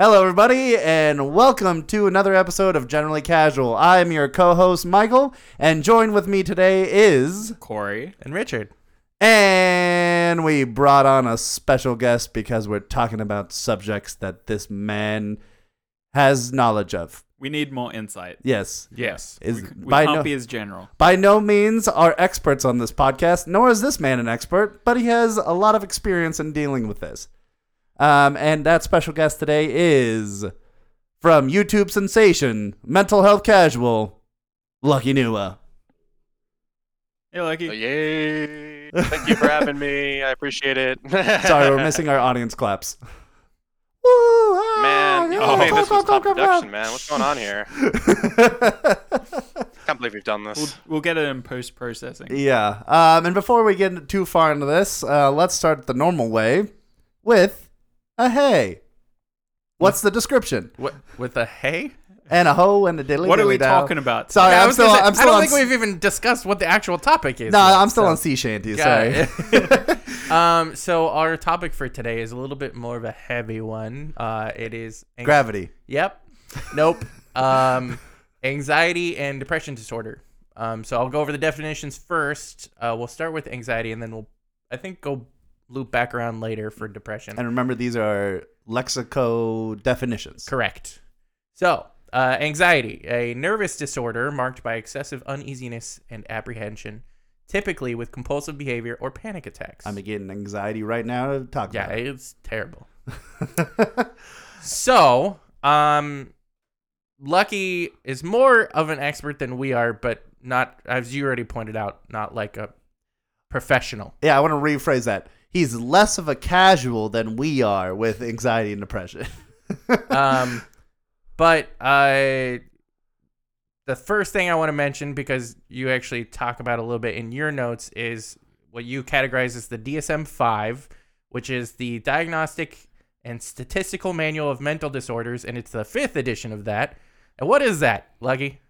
Hello, everybody, and welcome to another episode of Generally Casual. I am your co host, Michael, and joined with me today is. Corey. And Richard. And we brought on a special guest because we're talking about subjects that this man has knowledge of. We need more insight. Yes. Yes. Is We, we by can't no, be as general. by no means are experts on this podcast, nor is this man an expert, but he has a lot of experience in dealing with this. Um, and that special guest today is from YouTube sensation, mental health casual, Lucky Nua. Hey, Lucky. Oh, yay! Thank you for having me. I appreciate it. Sorry, we're missing our audience claps. Woo, ah, Man, you yeah, told this was clap, top clap, production, man. What's going on here? Can't believe we've done We'll, this. we'll get it in post processing. yeah. Um, and before we get too far into this, uh, let's start the normal way with a hey. What's the description? What with a hey? And a ho and a dilly. What are we talking about? Sorry, Yeah, I I'm still. say, I'm still I don't on. think we've even discussed what the actual topic is. no, yet, I'm still so- on sea shanties. Sorry. um, so our topic for today is a little bit more of a heavy one. Uh, it is Gravity. Yep. Nope. um, anxiety and depression disorder. Um, so I'll go over the definitions first. Uh, we'll start with anxiety, and then we'll, I think, go loop back around later for depression. And remember, these are lexico definitions. Correct. So, uh, anxiety, a nervous disorder marked by excessive uneasiness and apprehension, typically with compulsive behavior or panic attacks. I'm getting anxiety right now to talk yeah, about. it's terrible. So, um, Lucky is more of an expert than we are, but not, as you already pointed out, not like a professional. yeah, I want to rephrase that. He's less of a casual than we are with anxiety and depression. um, but uh, the first thing I want to mention, because you actually talk about a little bit in your notes, is what you categorize as the DSM 5, which is the Diagnostic and Statistical Manual of Mental Disorders, and it's the fifth edition of that. And what is that, Lucky?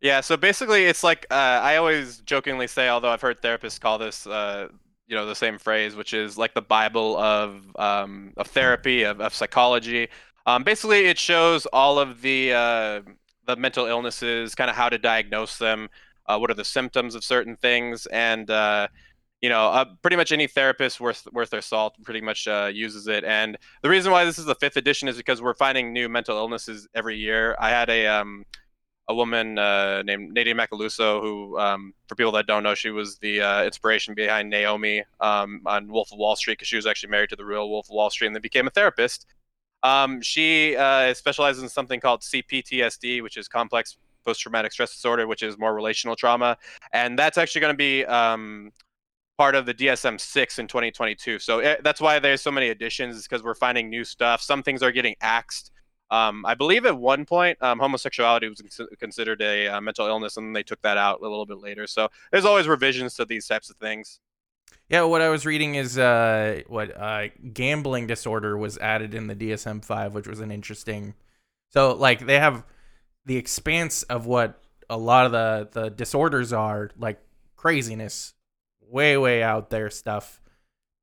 Yeah, so basically, it's like uh, I always jokingly say, although I've heard therapists call this, uh, you know, the same phrase, which is like the Bible of um, of therapy, of, of psychology. Um, basically, it shows all of the uh, the mental illnesses, kind of how to diagnose them, uh, what are the symptoms of certain things, and uh, you know, uh, pretty much any therapist worth worth their salt pretty much uh, uses it. And the reason why this is the fifth edition is because we're finding new mental illnesses every year. I had a um, a woman uh, named Nadine Macaluso, who, um, for people that don't know, she was the uh, inspiration behind Naomi um, on Wolf of Wall Street because she was actually married to the real Wolf of Wall Street and then became a therapist. Um, she uh, specializes in something called CPTSD, which is complex post-traumatic stress disorder, which is more relational trauma, and that's actually going to be um, part of the DSM-6 in 2022. So eh, that's why there's so many additions, because we're finding new stuff. Some things are getting axed. Um, I believe at one point, um, homosexuality was cons- considered a uh, mental illness, and they took that out a little bit later. So there's always revisions to these types of things. Yeah, what I was reading is uh, what uh, gambling disorder was added in the DSM five, which was an interesting. So like they have the expanse of what a lot of the the disorders are, like craziness, way way out there stuff,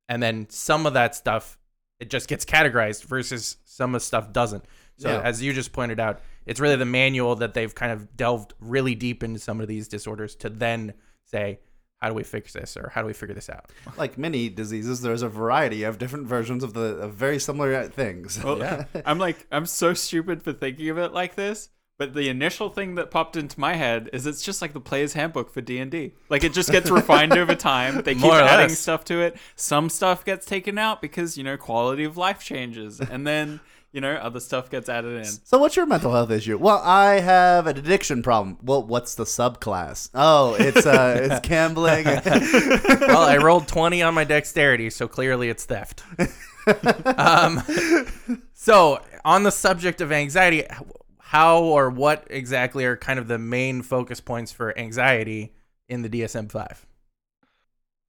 and then some of that stuff it just gets categorized versus some of the stuff doesn't. So Yeah. as you just pointed out, it's really the manual that they've kind of delved really deep into some of these disorders to then say how do we fix this or how do we figure this out like many diseases, there's a variety of different versions of the of very similar things. Well, Yeah. I'm like, I'm so stupid for thinking of it like this. But the initial thing that popped into my head is it's just like the player's handbook for D and D. Like it just gets refined over time. They keep More adding stuff to it. Some stuff gets taken out because you know quality of life changes, and then you know other stuff gets added in. So what's your mental health issue? Well, I have an addiction problem. Well, what's the subclass? Oh, it's uh it's gambling. well i rolled 20 on my dexterity so clearly it's theft um, so on the subject of anxiety how or what exactly are kind of the main focus points for anxiety in the dsm-5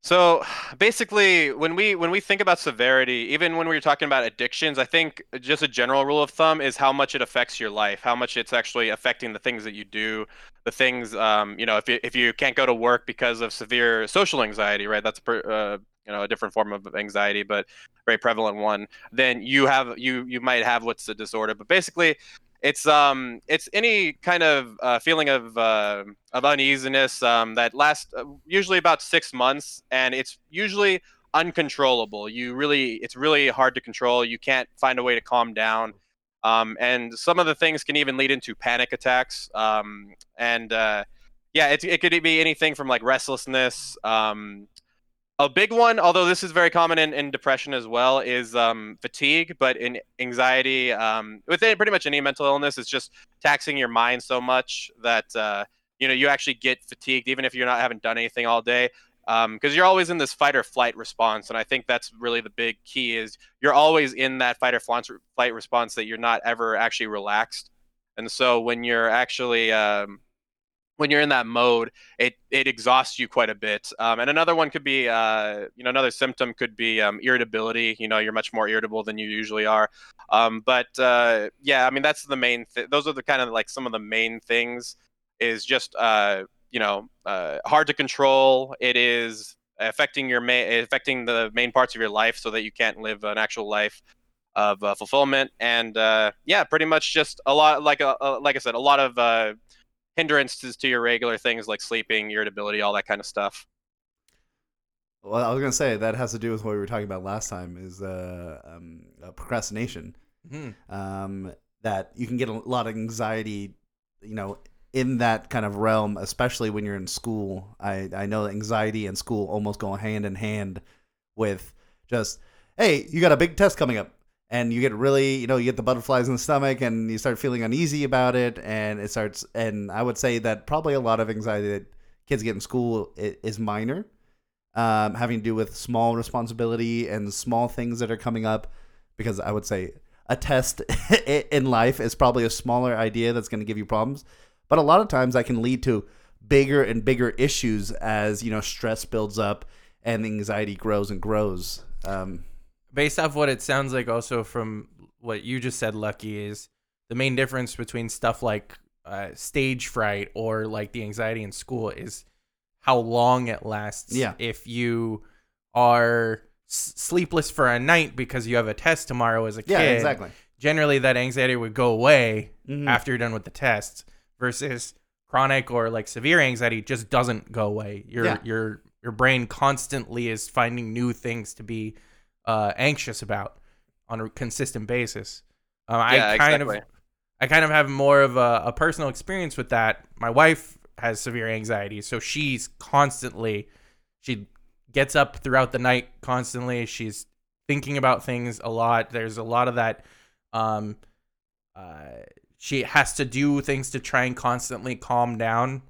So basically, when we when we think about severity, even when we're talking about addictions, I think just a general rule of thumb is how much it affects your life, how much it's actually affecting the things that you do, the things um, you know. If you if you can't go to work because of severe social anxiety, right? That's uh, you know a different form of anxiety, but very prevalent one, then you have you you might have what's the disorder. But basically, it's um it's any kind of uh, feeling of uh, of uneasiness um, that lasts uh, usually about six months, and it's usually uncontrollable. You really it's really hard to control. You can't find a way to calm down. Um, and some of the things can even lead into panic attacks. Um, and uh, yeah, it, it could be anything from like restlessness. Um, a big one, although this is very common in, in depression as well, is um, fatigue. But in anxiety, um, within pretty much any mental illness, it's just taxing your mind so much that uh, you know you actually get fatigued, even if you're not haven't done anything all day because um, you're always in this fight or flight response and i think that's really the big key is you're always in that fight or flight response that you're not ever actually relaxed and so when you're actually um, when you're in that mode it it exhausts you quite a bit. Um, and another one could be uh, you know another symptom could be um, irritability. You know you're much more irritable than you usually are. Um, but uh, yeah i mean that's the main th- those are the kind of like some of the main things is just uh, you know uh, hard to control. It is affecting your main affecting the main parts of your life so that you can't live an actual life of uh, fulfillment. And uh, yeah pretty much just a lot like a, like i said a lot of hindrances to your regular things like sleeping irritability all that kind of stuff well i was going to say that has to do with what we were talking about last time is uh, um, procrastination Mm-hmm. um, that you can get a lot of anxiety you know in that kind of realm, especially when you're in school. I, I know anxiety and school almost go hand in hand with just, hey, you got a big test coming up. And you get really, you know, you get the butterflies in the stomach and you start feeling uneasy about it. And it starts, and I would say that probably a lot of anxiety that kids get in school is minor, um, having to do with small responsibility and small things that are coming up. Because I would say a test in life is probably a smaller idea that's going to give you problems but a lot of times that can lead to bigger and bigger issues as you know stress builds up and anxiety grows and grows. Um, Based off what it sounds like, also from what you just said, Lucky is the main difference between stuff like uh, stage fright or like the anxiety in school is how long it lasts. Yeah. If you are s- sleepless for a night because you have a test tomorrow as a kid, yeah, exactly. generally that anxiety would go away Mhm. after you're done with the test versus chronic or like severe anxiety just doesn't go away. Your Yeah. your your brain constantly is finding new things to be uh, anxious about on a consistent basis. Um, Yeah, I kind exactly. of I kind of have more of a, a personal experience with that. My wife has severe anxiety, so she's constantly she gets up throughout the night constantly. She's thinking about things a lot. There's a lot of that um uh she has to do things to try and constantly calm down.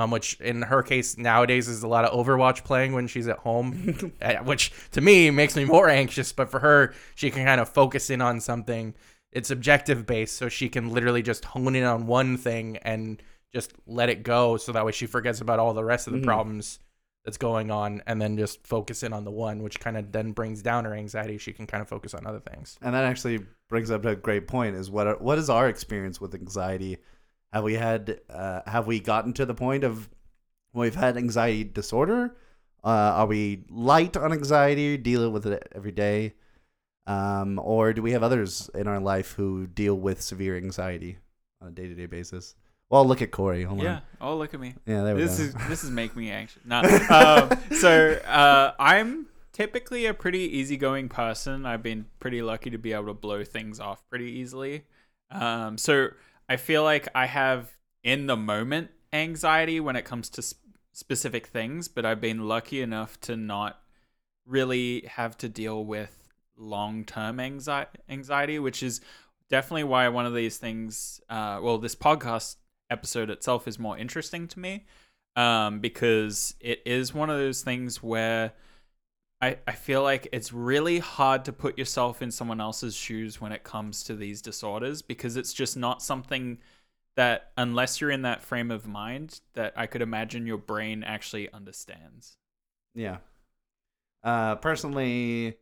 Um, which in her case nowadays is a lot of Overwatch playing when she's at home, uh, which to me makes me more anxious. But for her, she can kind of focus in on something. It's objective based, so she can literally just hone in on one thing and just let it go. So that way she forgets about all the rest of the Mhm. problems that's going on, and then just focus in on the one, which kind of then brings down her anxiety. She can kind of focus on other things. And that actually brings up a great point: is what are, what is our experience with anxiety? Have we had uh, have we gotten to the point of we've had anxiety disorder? Uh, are we light on anxiety, dealing with it every day, um, or do we have others in our life who deal with severe anxiety on a day to day basis? Well, look at Corey. Hold Yeah. on. Oh, look at me. Yeah, there we This go. is this is make me anxious. No. Um, so uh, I'm typically a pretty easygoing person. I've been pretty lucky to be able to blow things off pretty easily. Um, so I feel like I have in the moment anxiety when it comes to sp- specific things, but I've been lucky enough to not really have to deal with long term anxi- anxiety, which is definitely why one of these things, uh, well, this podcast episode itself is more interesting to me um, because it is one of those things where I, I feel like it's really hard to put yourself in someone else's shoes when it comes to these disorders because it's just not something that unless you're in that frame of mind that I could imagine your brain actually understands. Yeah. Uh, personally,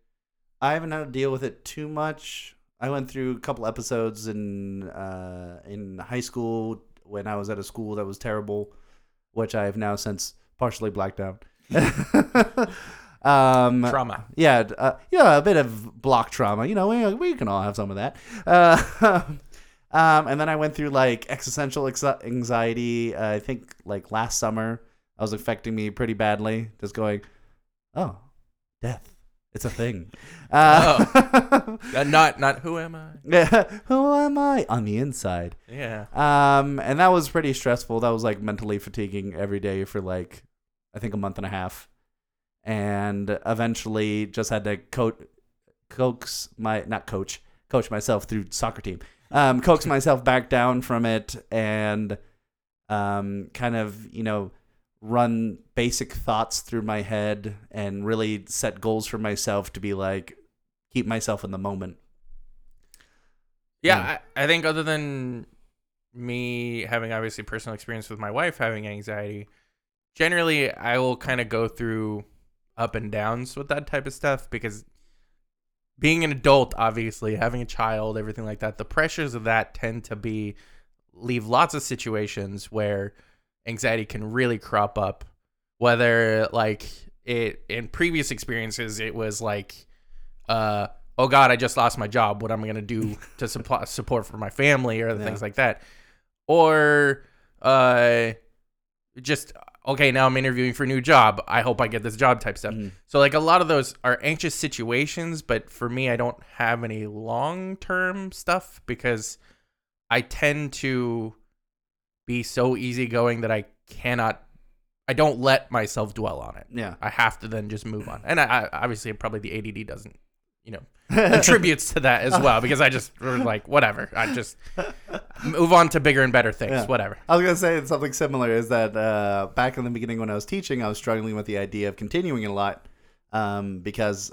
I haven't had to deal with it too much. I went through a couple episodes in uh, in high school when I was at a school that was terrible, which I have now since partially blacked out. Um, Trauma. yeah, uh, yeah, a bit of block trauma. You know, we, we can all have some of that. Uh, um, and then I went through like existential ex- anxiety. Uh, I think like last summer, I was affecting me pretty badly. Just going, oh, death, it's a thing. Uh, Uh, not not who am I? yeah, who am I on the inside? Yeah. Um, and that was pretty stressful. That was like mentally fatiguing every day for like, I think a month and a half, and eventually just had to coach, coax my not coach, coach myself through soccer team, um, coax myself back down from it, and um, kind of you know run basic thoughts through my head and really set goals for myself to be like keep myself in the moment. Yeah, I, I think other than me having obviously personal experience with my wife having anxiety, generally I will kind of go through up and downs with that type of stuff because being an adult, obviously having a child, everything like that, the pressures of that tend to be leave lots of situations where anxiety can really crop up. Whether like it in previous experiences, it was like, uh, oh God, I just lost my job. What am I gonna do to supply support for my family or Yeah. things like that? Or uh, just okay, now I'm interviewing for a new job. I hope I get this job type stuff. Mhm. So like a lot of those are anxious situations, but for me, I don't have any long term stuff because I tend to be so easygoing that I cannot. I don't let myself dwell on it. Yeah. I have to then just move on. And I, I obviously probably the ADD doesn't, you know, contributes to that as well because I just was like whatever. I just move on to bigger and better things. Yeah. Whatever. I was gonna say something similar. Is that uh, back in the beginning when I was teaching, I was struggling with the idea of continuing a lot um, because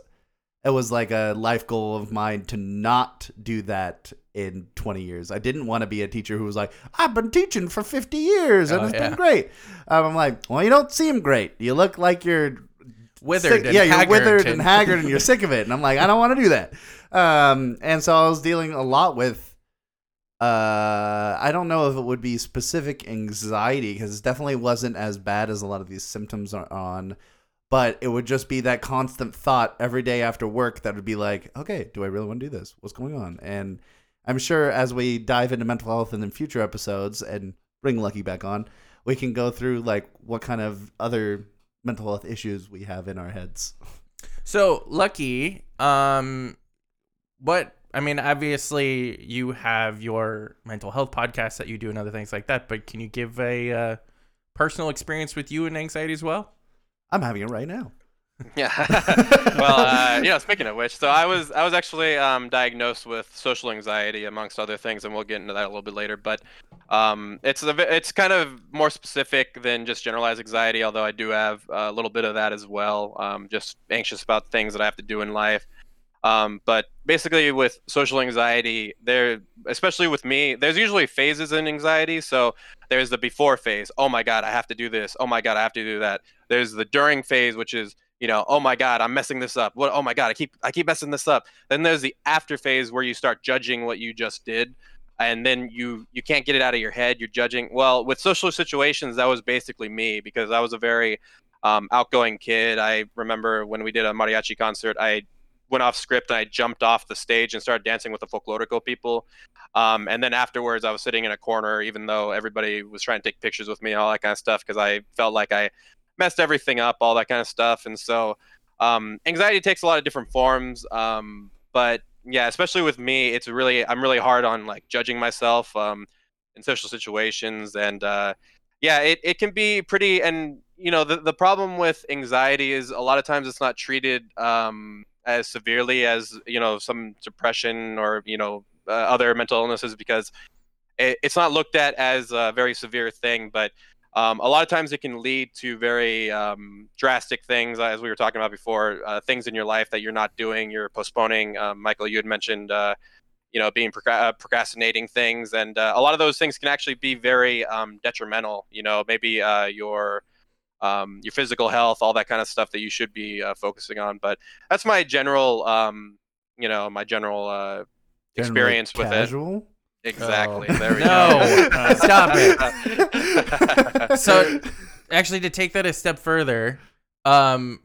it was like a life goal of mine to not do that in 20 years. I didn't want to be a teacher who was like, I've been teaching for 50 years and Oh, it's yeah. been great. Um, I'm like, well, you don't seem great. You look like you're Withered. sick- and yeah, you're haggard withered and haggard and you're sick of it. And I'm like, I don't want to do that. Um, and so I was dealing a lot with, uh, I don't know if it would be specific anxiety because it definitely wasn't as bad as a lot of these symptoms are on. But it would just be that constant thought every day after work that would be like, okay, do I really want to do this? What's going on? And I'm sure as we dive into mental health in the future episodes and bring Lucky back on, we can go through like what kind of other mental health issues we have in our heads. So lucky, um, what I mean, obviously you have your mental health podcast that you do and other things like that. But can you give a uh, personal experience with you and anxiety as well? I'm having it right now. Yeah. well, uh, you know, speaking of which, so I was I was actually um, diagnosed with social anxiety amongst other things, and we'll get into that a little bit later. But um, it's a, it's kind of more specific than just generalized anxiety, although I do have a little bit of that as well. Um, just anxious about things that I have to do in life. Um, but basically, with social anxiety, there, especially with me, there's usually phases in anxiety. So there's the before phase. Oh my God, I have to do this. Oh my God, I have to do that. There's the during phase, which is you know, oh my God, I'm messing this up. What? Oh my God, I keep I keep messing this up. Then there's the after phase where you start judging what you just did, and then you you can't get it out of your head. You're judging. Well, with social situations, that was basically me because I was a very um, outgoing kid. I remember when we did a mariachi concert, I went off script and I jumped off the stage and started dancing with the folklorico people. Um, and then afterwards, I was sitting in a corner, even though everybody was trying to take pictures with me and all that kind of stuff, because I felt like I messed everything up, all that kind of stuff. And so, um, anxiety takes a lot of different forms. Um, but yeah, especially with me, it's really I'm really hard on like judging myself um, in social situations, and uh, yeah, it, it can be pretty. And you know, the the problem with anxiety is a lot of times it's not treated um, as severely as you know some depression or you know uh, other mental illnesses because it, it's not looked at as a very severe thing, but um, a lot of times it can lead to very um, drastic things, as we were talking about before, uh, things in your life that you're not doing, you're postponing. Um, Michael, you had mentioned, uh, you know, being procra- uh, procrastinating things, and uh, a lot of those things can actually be very um, detrimental. You know, maybe uh, your um, your physical health, all that kind of stuff that you should be uh, focusing on. But that's my general, um, you know, my general uh, experience with it. Casual. Exactly. Oh. There we No. go. Stop it. so actually to take that a step further um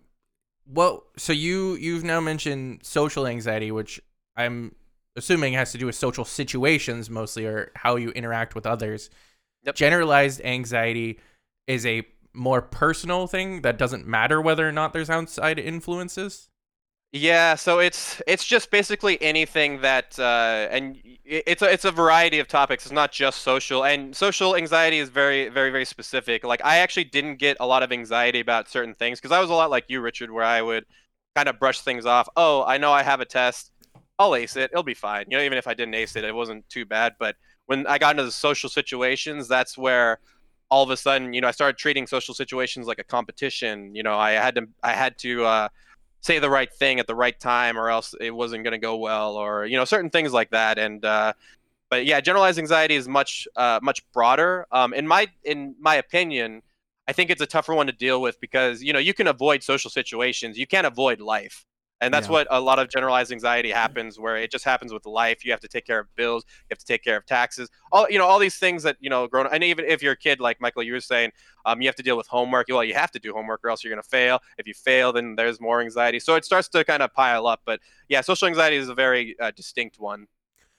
Well, so you you've now mentioned social anxiety, which I'm assuming has to do with social situations mostly, or how you interact with others. Yep. Generalized anxiety is a more personal thing that doesn't matter whether or not there's outside influences. Yeah, so it's it's just basically anything that, uh, and it's a it's a variety of topics. It's not just social, and social anxiety is very very very specific. Like I actually didn't get a lot of anxiety about certain things because I was a lot like you, Richard, where I would kind of brush things off. Oh, I know I have a test. I'll ace it. It'll be fine. You know, even if I didn't ace it, it wasn't too bad. But when I got into the social situations, that's where all of a sudden, you know, I started treating social situations like a competition. You know, I had to I had to. Uh, say the right thing at the right time or else it wasn't going to go well or you know certain things like that. And uh, but yeah generalized anxiety is much uh, much broader. Um, in my in my opinion i think it's a tougher one to deal with because you know you can avoid social situations. You can't avoid life and that's Yeah. what a lot of generalized anxiety happens where it just happens with life you have to take care of bills you have to take care of taxes all you know all these things that you know grown and even if you're a kid like michael you were saying um, you have to deal with homework. Well, you have to do homework or else you're going to fail. If you fail, then there's more anxiety. So it starts to kind of pile up. But yeah, social anxiety is a very uh, distinct one.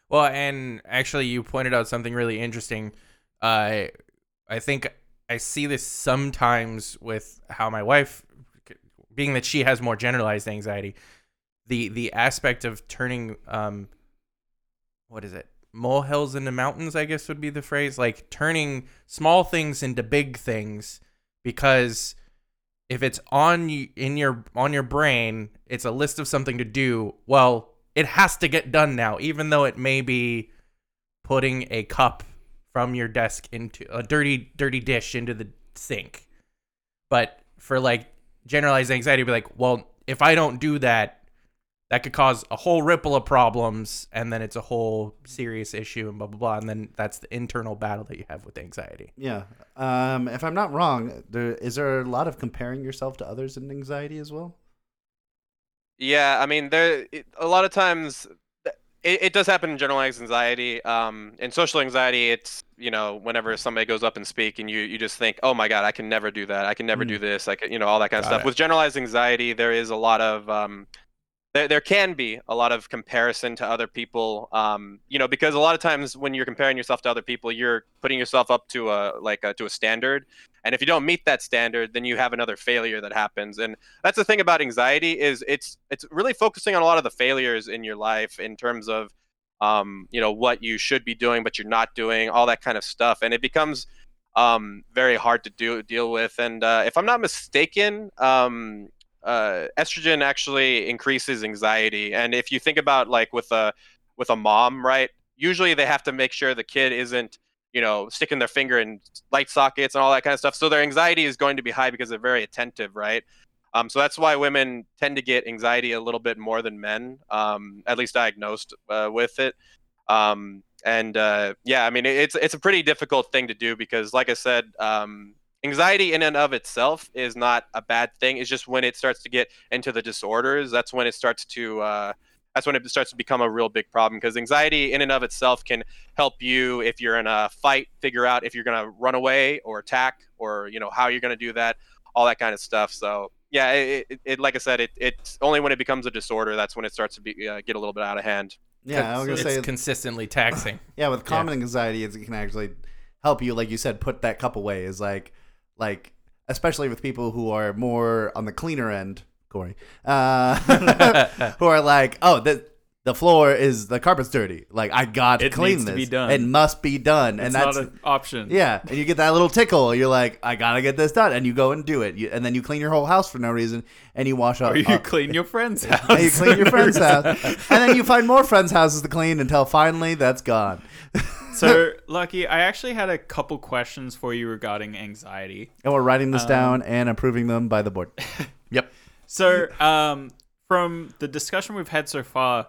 Well, and actually, you pointed out something really interesting. Uh, I think I see this sometimes with how my wife, being that she has more generalized anxiety, the the aspect of turning um, what is it? Molehills into mountains, I guess would be the phrase. Like turning small things into big things, because if it's on you in your on your brain, it's a list of something to do. Well, it has to get done now, even though it may be putting a cup from your desk into a dirty, dirty dish into the sink. But for like generalized anxiety, be like, well, if I don't do that, that could cause a whole ripple of problems, and then it's a whole serious issue, and blah blah blah. And then that's the internal battle that you have with anxiety. Yeah. Um, if I'm not wrong, there is there a lot of comparing yourself to others in anxiety as well? Yeah, I mean, there a lot of times it, it does happen in generalized anxiety. Um, in social anxiety, it's you know whenever somebody goes up and speak, and you you just think, oh my god, I can never do that. I can never do this. I can, you know, all that kind of stuff. it. With generalized anxiety, there is a lot of um, there, there can be a lot of comparison to other people um, you know because a lot of times when you're comparing yourself to other people you're putting yourself up to a like a, to a standard. And if you don't meet that standard then you have another failure that happens. And that's the thing about anxiety is it's it's really focusing on a lot of the failures in your life in terms of um, you know what you should be doing but you're not doing all that kind of stuff. And it becomes um, very hard to do deal with. And uh, if i'm not mistaken um, uh, estrogen actually increases anxiety. And if you think about like with a with a mom right usually they have to make sure the kid isn't you know sticking their finger in light sockets and all that kind of stuff. So their anxiety is going to be high because they're very attentive right? Um, so that's why women tend to get anxiety a little bit more than men um, at least diagnosed uh, with it. Um, and uh, yeah i mean it's it's a pretty difficult thing to do because like i said um, anxiety in and of itself is not a bad thing it's just when it starts to get into the disorders that's when it starts to uh, that's when it starts to become a real big problem because anxiety in and of itself can help you if you're in a fight figure out if you're going to run away or attack or you know how you're going to do that all that kind of stuff so yeah it, it, it like i said it, it's only when it becomes a disorder that's when it starts to be uh, get a little bit out of hand Yeah, I was gonna it's say. consistently taxing. yeah, with common anxiety, it can actually help you, like you said, put that cup away. Is like, like especially with people who are more on the cleaner end, Corey, uh, who are like, oh, the the floor is the carpet's dirty. Like I got to It clean needs this. to be done. It must be done, and that's not an option. yeah. And you get that little tickle. You're like, I gotta get this done, and you go and do it. You, and then you clean your whole house for no reason, and you wash up. Or you uh, clean your friend's house. and you clean your friend's house, and then you find more friends' houses to clean until finally that's gone. So, Lucky, I actually had a couple questions for you regarding anxiety. And we're writing this Um, down and approving them by the board. yep. So, um, from the discussion we've had so far,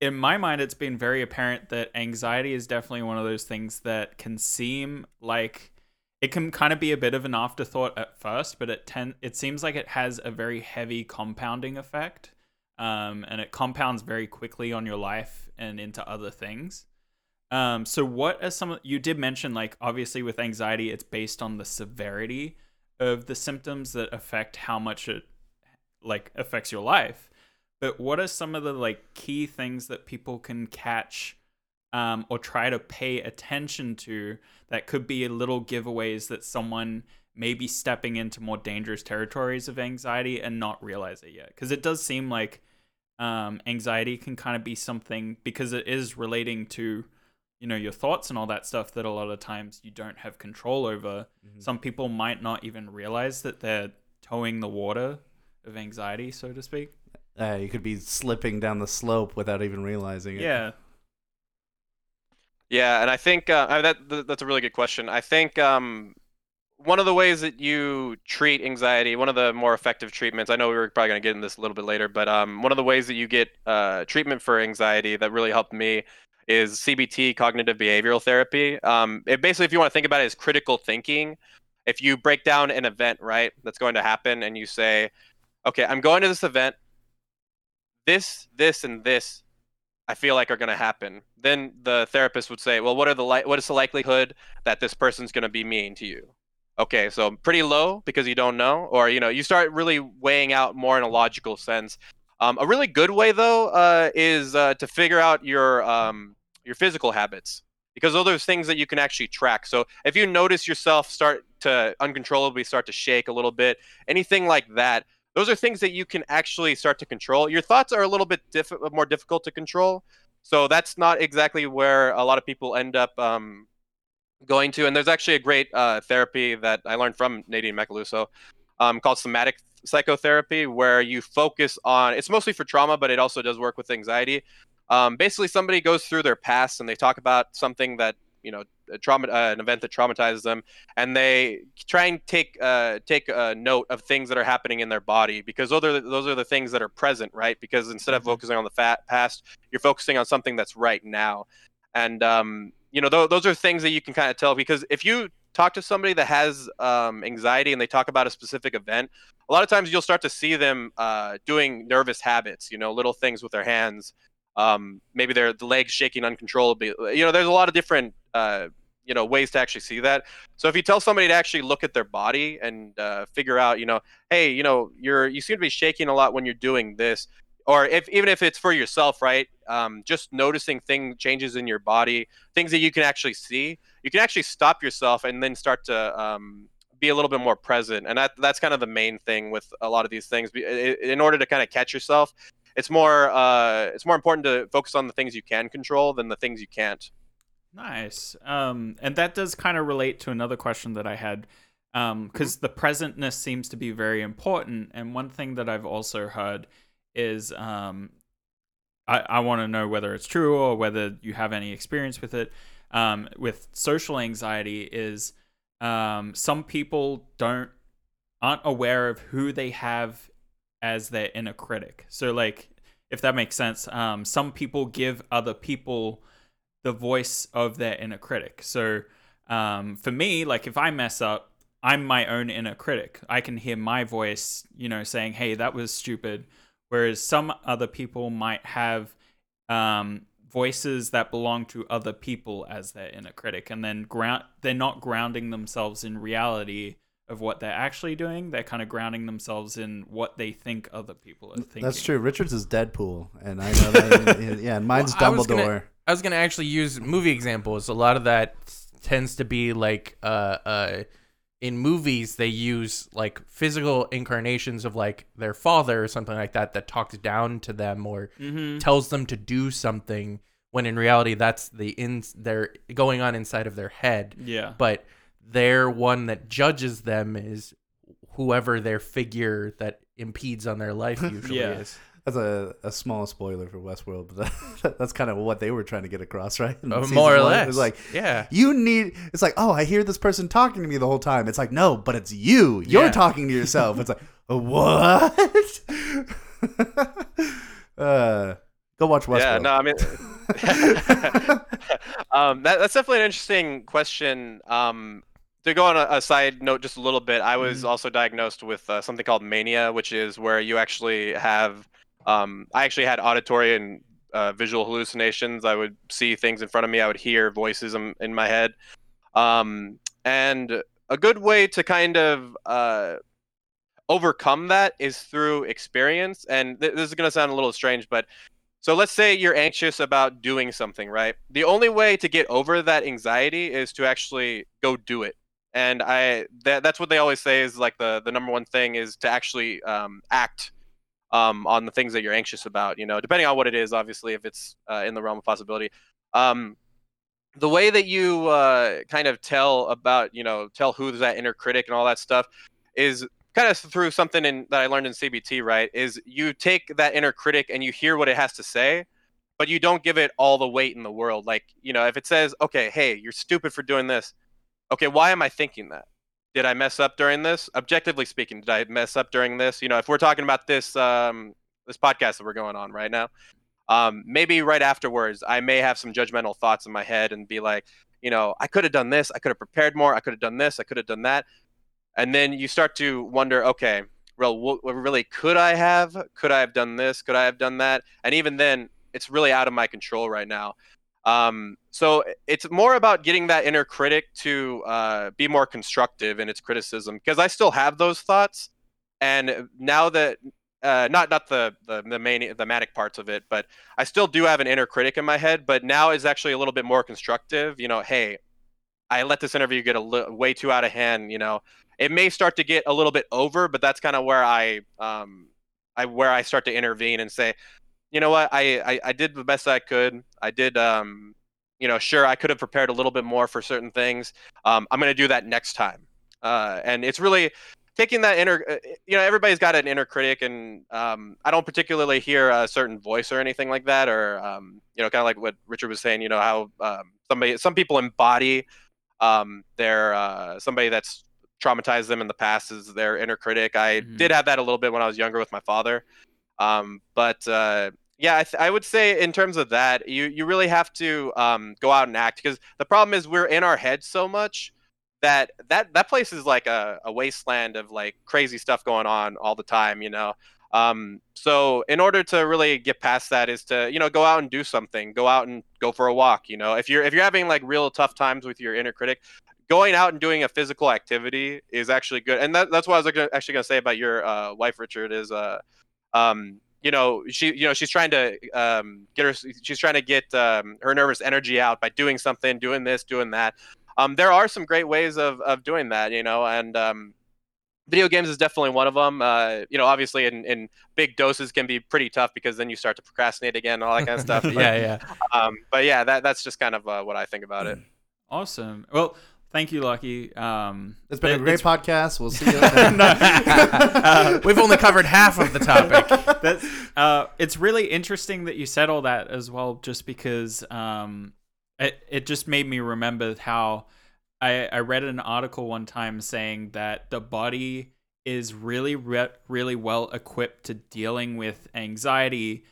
in my mind, it's been very apparent that anxiety is definitely one of those things that can seem like it can kind of be a bit of an afterthought at first, but it ten- it seems like it has a very heavy compounding effect, um, and it compounds very quickly on your life and into other things. Um, so what are some? You did mention like obviously with anxiety, it's based on the severity of the symptoms that affect how much it like affects your life. But what are some of the like key things that people can catch um, or try to pay attention to that could be little giveaways that someone may be stepping into more dangerous territories of anxiety and not realize it yet? Because it does seem like um, anxiety can kind of be something because it is relating to you know your thoughts and all that stuff that a lot of times you don't have control over Mhm. some people might not even realize that they're towing the water of anxiety so to speak Uh, you could be slipping down the slope without even realizing it. yeah Yeah, and I think uh, that that's a really good question. I think um, one of the ways that you treat anxiety, one of the more effective treatments. I know we were probably going to get into this a little bit later, but um, one of the ways that you get uh, treatment for anxiety that really helped me is CBT, cognitive behavioral therapy. Um, it basically, if you want to think about it, is critical thinking. If you break down an event, right, that's going to happen, and you say, "Okay, I'm going to this event. This, this, and this I feel like are going to happen. Then the therapist would say, "Well, what are the li- what is the likelihood that this person's going to be mean to you?" Okay, so pretty low because you don't know, or you know, you start really weighing out more in a logical sense. Um, a really good way though uh, is uh, to figure out your um, your physical habits because those are things that you can actually track. So if you notice yourself start to uncontrollably start to shake a little bit, anything like that, those are things that you can actually start to control. Your thoughts are a little bit diff- more difficult to control. So that's not exactly where a lot of people end up um, going to. And there's actually a great uh, therapy that I learned from Nadine Macaluso um, called somatic psychotherapy, where you focus on it's mostly for trauma, but it also does work with anxiety. Um, basically, somebody goes through their past and they talk about something that you know, a trauma, uh, an event that traumatizes them, and they try and take uh, take a note of things that are happening in their body because those are the, those are the things that are present, right? Because instead of Mhm. focusing on the fat past, you're focusing on something that's right now, and um, you know, th- those are things that you can kind of tell because if you talk to somebody that has um, anxiety and they talk about a specific event, a lot of times you'll start to see them uh, doing nervous habits, you know, little things with their hands. Um, maybe their the legs shaking uncontrollably. You know, there's a lot of different uh, you know ways to actually see that. So if you tell somebody to actually look at their body and uh, figure out, you know, hey, you know, you're you seem to be shaking a lot when you're doing this, or if even if it's for yourself, right? Um, just noticing thing changes in your body, things that you can actually see, you can actually stop yourself and then start to um, be a little bit more present. And that that's kind of the main thing with a lot of these things. In order to kind of catch yourself, it's more uh, it's more important to focus on the things you can control than the things you can't. Nice. Um, and that does kind of relate to another question that I had, because the presentness seems to be very important. And one thing that I've also heard is, um, I, I want to know whether it's true or whether you have any experience with it. Um, with social anxiety, is um, some people don't aren't aware of who they have as their inner critic. So, like, if that makes sense, um, some people give other people the voice of their inner critic. So um, for me, like if I mess up, I'm my own inner critic. I can hear my voice, you know, saying, "Hey, that was stupid." Whereas some other people might have um, voices that belong to other people as their inner critic, and then ground they're not grounding themselves in reality of what they're actually doing. They're kind of grounding themselves in what they think other people are thinking. That's true. Richard's is Deadpool, and I know that. yeah, and mine's Well, I was Dumbledore. gonna- I was gonna actually use movie examples. A lot of that tends to be like uh uh in movies they use like physical incarnations of like their father or something like that that talks down to them or Mm-hmm. tells them to do something when in reality that's the in they're going on inside of their head. Yeah. But their one that judges them is whoever their figure that impedes on their life usually Yeah. is. That's a, a small spoiler for Westworld, but that, that's kind of what they were trying to get across, right? In Uh, more or one. less. It's like, yeah. you need, it's like, oh, I hear this person talking to me the whole time. It's like, no, but it's you. You're Yeah. talking to yourself. It's like, what? uh, go watch Westworld. Yeah, no, I mean, um, that, that's definitely an interesting question. Um, to go on a, a side note, just a little bit, I was Mhm. also diagnosed with uh, something called mania, which is where you actually have. Um, I actually had auditory and uh, visual hallucinations. I would see things in front of me. I would hear voices in, in my head. Um, and a good way to kind of uh, overcome that is through experience. And th- this is going to sound a little strange, but so let's say you're anxious about doing something, right? The only way to get over that anxiety is to actually go do it. And I that, that's what they always say is like the the number one thing is to actually um, act um, on the things that you're anxious about. You know, depending on what it is, obviously, if it's uh, in the realm of possibility. Um, the way that you uh, kind of tell about, you know, tell who's that inner critic and all that stuff is kind of through something in, that I learned in CBT, right? Is you take that inner critic and you hear what it has to say, but you don't give it all the weight in the world. Like, you know, if it says, okay, hey, you're stupid for doing this. Okay, why am I thinking that? Did I mess up during this? Objectively speaking, did I mess up during this? You know, if we're talking about this um, this podcast that we're going on right now, um, maybe right afterwards, I may have some judgmental thoughts in my head and be like, you know, I could have done this, I could have prepared more, I could have done this, I could have done that. And then you start to wonder okay well really could i have? Could i have done this? Could i have done that? And even then it's really out of my control right now um, so it's more about getting that inner critic to uh, be more constructive in its criticism because i still have those thoughts. And now that uh, not not the, the the main the manic parts of it but i still do have an inner critic in my head but now is actually a little bit more constructive you know hey i let this interview get a li- way too out of hand you know. It may start to get a little bit over, but that's kind of where I um I where I start to intervene and say, you know what, I I, I did the best I could. I did um you know sure I could have prepared a little bit more for certain things. Um, I'm gonna do that next time. Uh, and it's really taking that inner uh, you know everybody's got an inner critic and um, i don't particularly hear a certain voice or anything like that or um, you know kind of like what richard was saying you know how um, somebody some people embody um, their uh, somebody that's traumatized them in the past is their inner critic. I mm-hmm. did have that a little bit when I was younger with my father. Um, but uh, yeah, I, th- I, would say in terms of that, you you really have to um, go out and act because the problem is we're in our heads so much that that that place is like a, a wasteland of like crazy stuff going on all the time. You know. Um, so in order to really get past that is to you know go out and do something go out and go for a walk you know if you're if you're having like real tough times with your inner critic going out and doing a physical activity is actually good. And that, that's what I was actually going to say about your uh, wife, Richard, is, uh, um, you know, she, you know, she's trying to um, get her, she's trying to get um, her nervous energy out by doing something, doing this, doing that. Um, there are some great ways of, of doing that, you know, and um, video games is definitely one of them. Uh, you know, obviously in, in big doses can be pretty tough because then you start to procrastinate again and all that kind of stuff. But, yeah, yeah. Um, but yeah, that that's just kind of uh, what I think about it. Awesome. Well, Thank you, Lucky. Um, it's been a great podcast. We'll see you. uh, We've only covered half of the topic. That's, uh, it's really interesting that you said all that as well, just because um, it it just made me remember how I I read an article one time saying that the body is really re- really well equipped to dealing with anxiety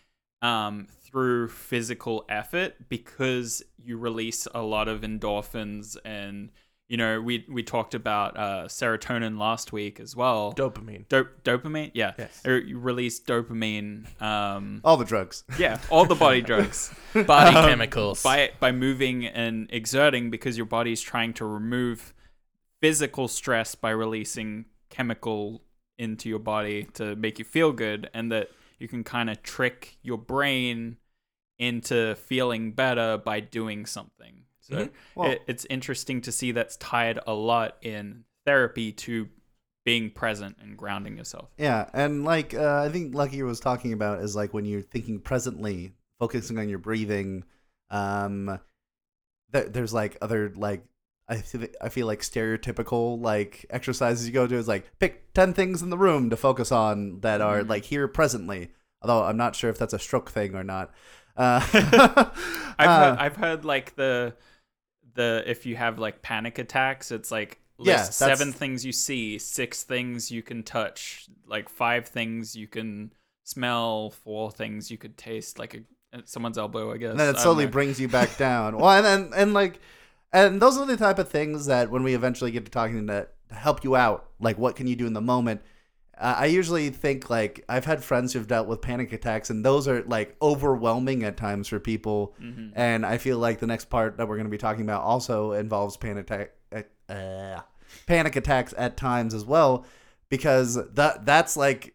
um, through physical effort because you release a lot of endorphins and you know, we we talked about uh, serotonin last week as well. Dopamine. Do- dopamine, yeah. Yes. You release dopamine. Um, all the drugs. Yeah, all the body drugs. body um, chemicals. By by moving and exerting because your body's trying to remove physical stress by releasing chemical into your body to make you feel good, and that you can kind of trick your brain into feeling better by doing something. So mm-hmm. well, it, it's interesting to see that's tied a lot in therapy to being present and grounding yourself. Yeah, and like uh, I think Lucky was talking about is like when you're thinking presently, focusing on your breathing. Um, th- there's like other like I th- I feel like stereotypical like exercises you go to is like pick ten things in the room to focus on that are mm-hmm. like here presently. Although I'm not sure if that's a stroke thing or not. Uh, I've uh, heard, I've heard like the the if you have like panic attacks, it's like list yeah, seven things you see, six things you can touch, like five things you can smell, four things you could taste, like a uh, someone's elbow, I guess. And then it slowly brings you back down. well, and, and and like, and those are the type of things that when we eventually get to talking to, to help you out, like what can you do in the moment, I usually think like I've had friends who've dealt with panic attacks, and those are like overwhelming at times for people. Mm-hmm. And I feel like the next part that we're going to be talking about also involves panic attack, uh, panic attacks at times as well, because that that's like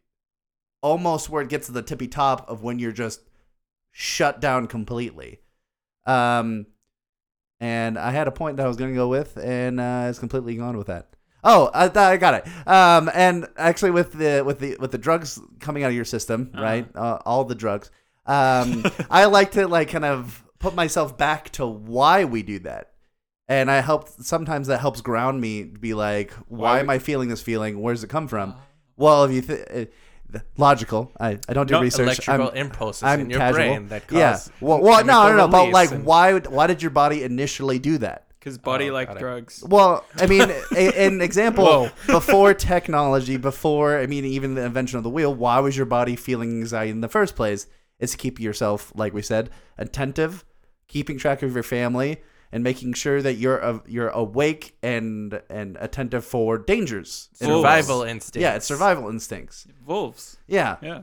almost where it gets to the tippy top of when you're just shut down completely. Um, and I had a point that I was going to go with, and uh, it's completely gone with that. Oh, I, th- I got it. Um, and actually, with the with the with the drugs coming out of your system, Uh-huh. right? Uh, all the drugs. Um, I like to like kind of put myself back to why we do that, and I help. Sometimes that helps ground me to be like, why, Why am we- I feeling this feeling? Where does it come from? Well, if you th- uh, logical, I, I don't do No research. electrical I'm- impulses I'm in your casual. brain that cause yeah. Well, well no, no, no. But like, and- why? would- Why did your body initially do that? Because body Oh, like drugs. Well, I mean, a, an example before technology, before I mean, even the invention of the wheel. Why was your body feeling anxiety in the first place? It's to keep yourself, like we said, attentive, keeping track of your family, and making sure that you're uh, you're awake and and attentive for dangers. in a way. survival instincts. Yeah, it's survival instincts. Wolves. Yeah, Yeah.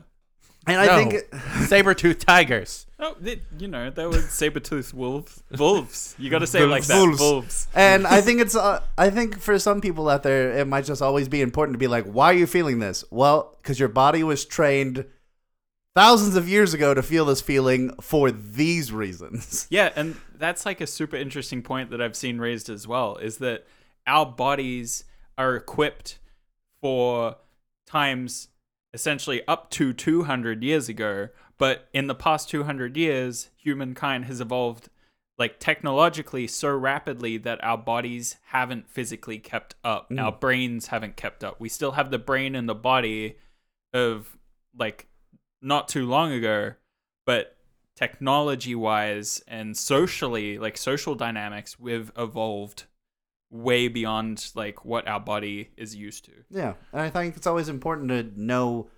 And I No. think saber-toothed tigers. Oh, they, you know, they were saber-toothed wolves. Wolves. You got to say it like that. Wolves. Wolves. And I think it's, uh, I think for some people out there, it might just always be important to be like, why are you feeling this? Well, because your body was trained thousands of years ago to feel this feeling for these reasons. Yeah, and that's like a super interesting point that I've seen raised as well is that our bodies are equipped for times essentially up to 200 years ago, but in the past 200 years, humankind has evolved like technologically so rapidly that our bodies haven't physically kept up. Mm. Our brains haven't kept up. We still have the brain and the body of like not too long ago, but technology wise and socially, like social dynamics, we've evolved way beyond like what our body is used to. Yeah, and I think it's always important to know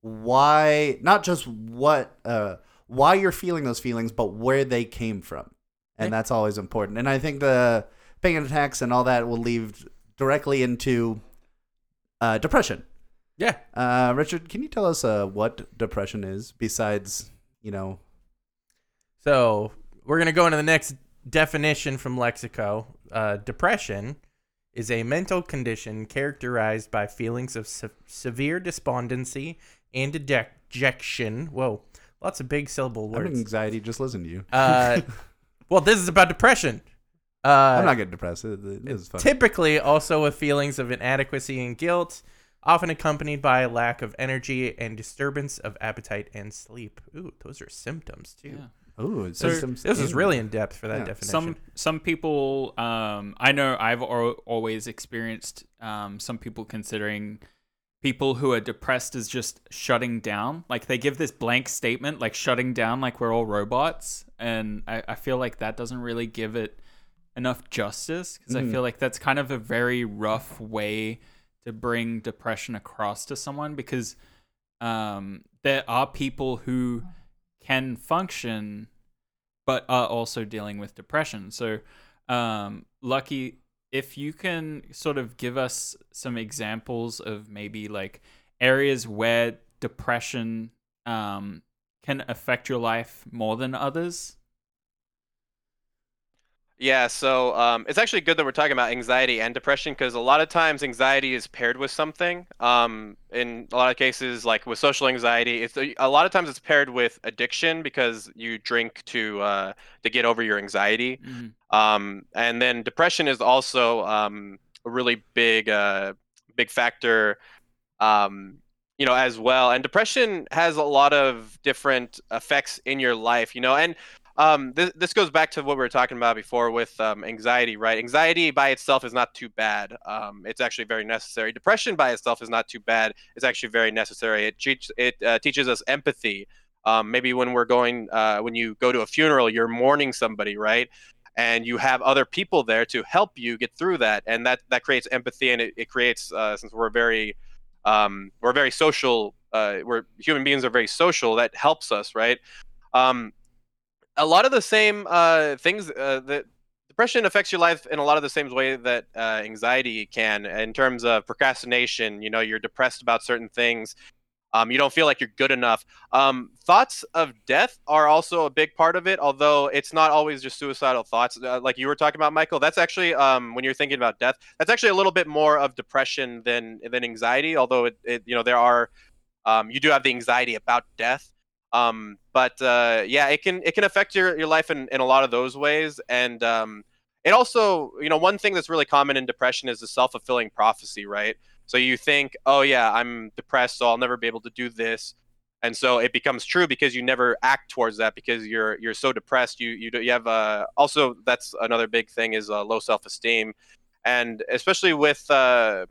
why, not just what, uh, why you're feeling those feelings, but where they came from, and that's always important. And I think the panic attacks and all that will lead directly into uh, depression. Yeah. Uh, Richard, can you tell us uh, what depression is besides, you know, So we're gonna go into the next definition from Lexico. Uh, depression is a mental condition characterized by feelings of se- severe despondency and dejection. Whoa, lots of big syllable I'm words. anxiety just listen to you. Uh, well, this is about depression. Uh, I'm not getting depressed. It, it is fun. typically also with feelings of inadequacy and guilt, often accompanied by a lack of energy and disturbance of appetite and sleep. Ooh, those are symptoms too. Ooh, it's So, systems This is really in depth for that Yeah. definition. Some some people, um, I know I've al- always experienced um, some people considering people who are depressed as just shutting down. Like they give this blank statement, like shutting down, like we're all robots, and I, I feel like that doesn't really give it enough justice because I feel like that's kind of a very rough way to bring depression across to someone because um, there are people who can function but are also dealing with depression. So, um, Lucky, if you can sort of give us some examples of maybe like areas where depression um, can affect your life more than others. Yeah, so um, it's actually good that we're talking about anxiety and depression because a lot of times anxiety is paired with something. Um, in a lot of cases, like with social anxiety, it's a lot of times it's paired with addiction because you drink to uh, to get over your anxiety. Um, and then depression is also um, a really big uh, big factor, um, you know, as well. And depression has a lot of different effects in your life, you know, and um, this, this goes back to what we were talking about before with um, anxiety, right? Anxiety by itself is not too bad. Um, it's actually very necessary. Depression by itself is not too bad. It's actually very necessary. It teach, it uh, teaches us empathy. Um, maybe when we're going, uh, when you go to a funeral, you're mourning somebody, right? And you have other people there to help you get through that, and that that creates empathy, and it, it creates uh, since we're very um, we're very social, uh, we're human beings are very social. That helps us, right? Um, a lot of the same uh, things uh, that depression affects your life in a lot of the same way that uh, anxiety can in terms of procrastination you know you're depressed about certain things Um, you don't feel like you're good enough. Um, thoughts of death are also a big part of it, although it's not always just suicidal thoughts. Uh, like you were talking about, Michael, that's actually um, when you're thinking about death, that's actually a little bit more of depression than than anxiety. Although it, it you know, there are um, you do have the anxiety about death. Um, but uh, yeah, it can it can affect your, your life in, in a lot of those ways. And um, it also, you know, one thing that's really common in depression is the self fulfilling prophecy, right? So you think, oh yeah, I'm depressed, so I'll never be able to do this, and so it becomes true because you never act towards that because you're you're so depressed. You you you have uh, also that's another big thing is uh, low self esteem, and especially with uh,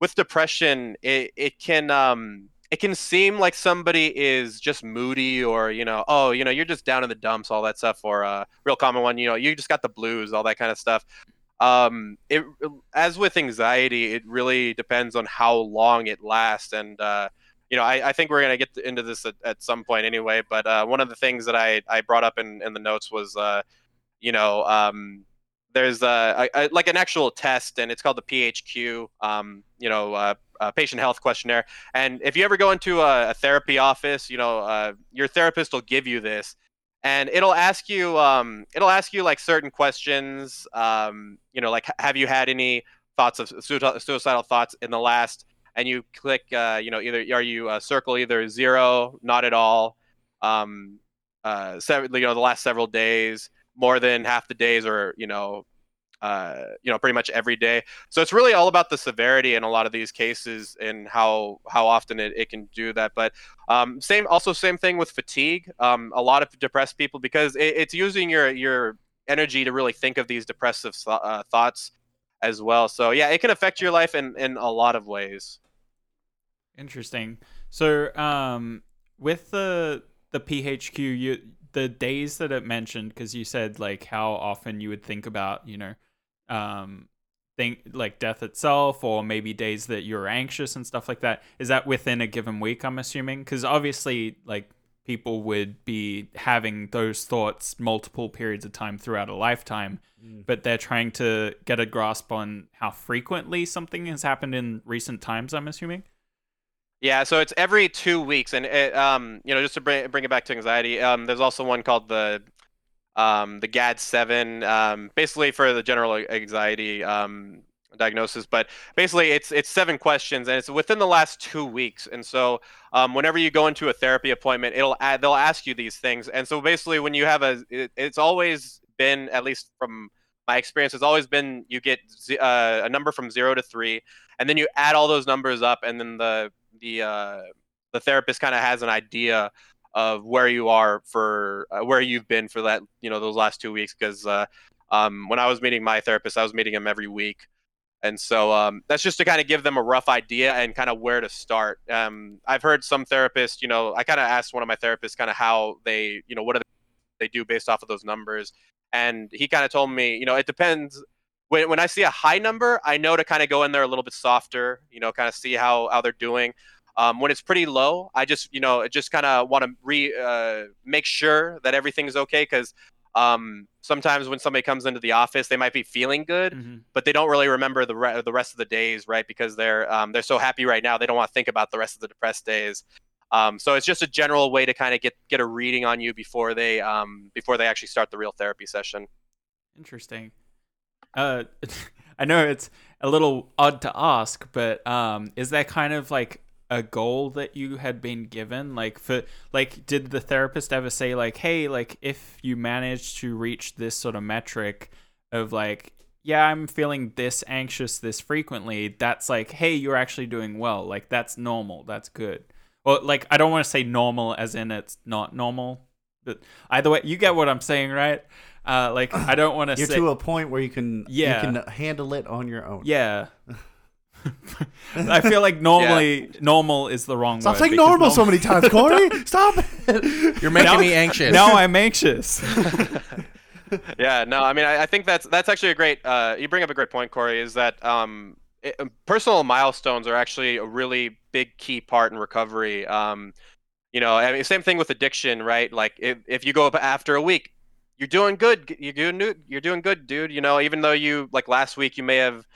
with depression, it it can um it can seem like somebody is just moody or you know oh you know you're just down in the dumps all that stuff or a uh, real common one you know you just got the blues all that kind of stuff. Um it as with anxiety it really depends on how long it lasts and uh you know I, I think we're going to get into this at, at some point anyway but uh, one of the things that i i brought up in in the notes was uh you know um there's a, a, like an actual test and it's called the phq um you know uh, uh, patient health questionnaire. And if you ever go into a, a therapy office, you know, uh, your therapist will give you this, and it'll ask you, um, it'll ask you like certain questions. Um, you know, like have you had any thoughts of suicidal thoughts in the last? And you click, uh, you know, either are you uh, circle either zero, not at all, um, uh, seven, you know, the last several days, more than half the days, or you know, uh, you know, pretty much every day. So it's really all about the severity in a lot of these cases and how how often it, it can do that. But um, same, also same thing with fatigue. Um, a lot of depressed people because it, it's using your your energy to really think of these depressive uh, thoughts as well. So yeah, it can affect your life in in a lot of ways. Interesting. So um, with the the PHQ, you the days that it mentioned because you said like how often you would think about you know um thing like death itself or maybe days that you're anxious and stuff like that is that within a given week i'm assuming because obviously like people would be having those thoughts multiple periods of time throughout a lifetime mm. but they're trying to get a grasp on how frequently something has happened in recent times i'm assuming yeah, so it's every two weeks, and it, um, you know, just to bring bring it back to anxiety, um, there's also one called the um, the GAD-7, um, basically for the general anxiety um, diagnosis. But basically, it's it's seven questions, and it's within the last two weeks. And so, um, whenever you go into a therapy appointment, it'll add, they'll ask you these things. And so, basically, when you have a, it, it's always been, at least from my experience, it's always been you get uh, a number from zero to three, and then you add all those numbers up, and then the the uh, the therapist kind of has an idea of where you are for uh, where you've been for that you know those last two weeks because uh, um, when I was meeting my therapist, I was meeting him every week, and so um, that's just to kind of give them a rough idea and kind of where to start. Um, I've heard some therapists, you know, I kind of asked one of my therapists kind of how they, you know, what do they do based off of those numbers, and he kind of told me, you know, it depends. When, when I see a high number, I know to kind of go in there a little bit softer, you know, kind of see how, how they're doing. Um, when it's pretty low, I just you know just kind of want to re uh, make sure that everything's okay because um, sometimes when somebody comes into the office, they might be feeling good, mm-hmm. but they don't really remember the re- the rest of the days, right? Because they're um, they're so happy right now, they don't want to think about the rest of the depressed days. Um, so it's just a general way to kind of get get a reading on you before they um, before they actually start the real therapy session. Interesting. Uh, I know it's a little odd to ask, but um, is that kind of like a goal that you had been given? Like for like did the therapist ever say like hey like if you manage to reach this sort of metric of like yeah i'm feeling this anxious this frequently that's like hey you're actually doing well. Like that's normal. That's good. Well like i don't want to say normal as in it's not normal but either way you get what i'm saying right uh like i don't want to you're say, to a point where you can yeah you can handle it on your own yeah I feel like normally yeah. normal is the wrong Stop word. Stop saying normal, normal so many times, Corey. Stop it. You're making now, me anxious. Now I'm anxious. yeah, no, I mean, I, I, think that's that's actually a great. Uh, you bring up a great point, Corey. Is that um, it, um, personal milestones are actually a really big key part in recovery. Um, you know, I mean, same thing with addiction, right? Like if, if you go up after a week, you're doing good. You're doing you're doing good, dude. You know, even though you like last week you may have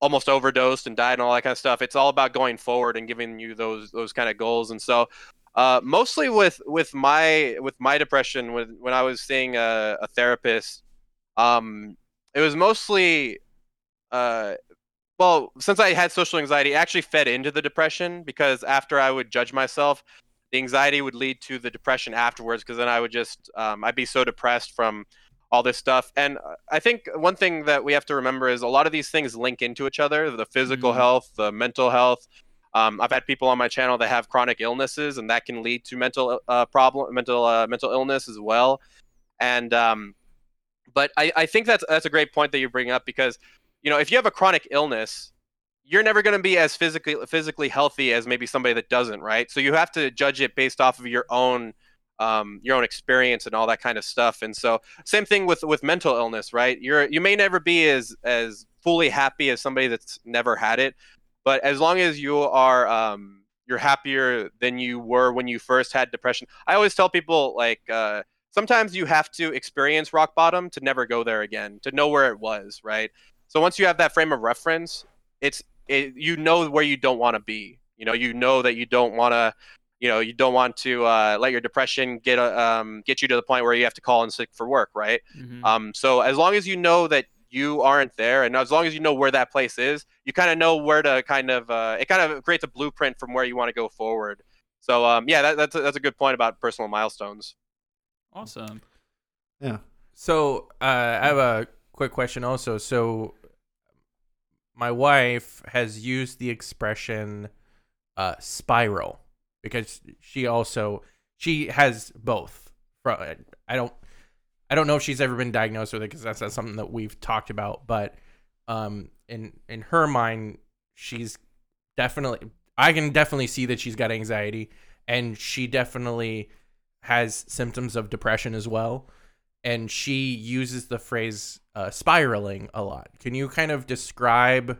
almost overdosed and died and all that kind of stuff. It's all about going forward and giving you those those kind of goals. And so, uh, mostly with with my with my depression, when when I was seeing a, a therapist, um, it was mostly, uh, well, since I had social anxiety, it actually fed into the depression because after I would judge myself, the anxiety would lead to the depression afterwards because then I would just um, I'd be so depressed from all this stuff. And uh, I think one thing that we have to remember is a lot of these things link into each other: the physical Mhm. health, the mental health. Um, I've had people on my channel that have chronic illnesses, and that can lead to mental uh, problem, mental uh, mental illness as well. And um, but I, I think that's that's a great point that you bring up because you know if you have a chronic illness you're never going to be as physically physically healthy as maybe somebody that doesn't right? So you have to judge it based off of your own um, your own experience and all that kind of stuff. And so same thing with with mental illness right? You're you may never be as as fully happy as somebody that's never had it but as long as you are um, you're happier than you were when you first had depression i always tell people like uh, sometimes you have to experience rock bottom to never go there again to know where it was right? So once you have that frame of reference it's it, you know where you don't want to be you know you know that you don't want to you know you don't want to uh, let your depression get uh, um, get you to the point where you have to call in sick for work right Mhm. um, so as long as you know that you aren't there and as long as you know where that place is you kind of know where to kind of uh, it kind of creates a blueprint from where you want to go forward so um, yeah that, that's, a, that's a good point about personal milestones awesome. Yeah. So uh, I have a quick question also. So my wife has used the expression uh, spiral because she also she has both. I don't I don't know if she's ever been diagnosed with it because that's not something that we've talked about. But um, in in her mind, she's definitely I can definitely see that she's got anxiety, and she definitely has symptoms of depression as well and she uses the phrase uh, spiraling a lot. Can you kind of describe,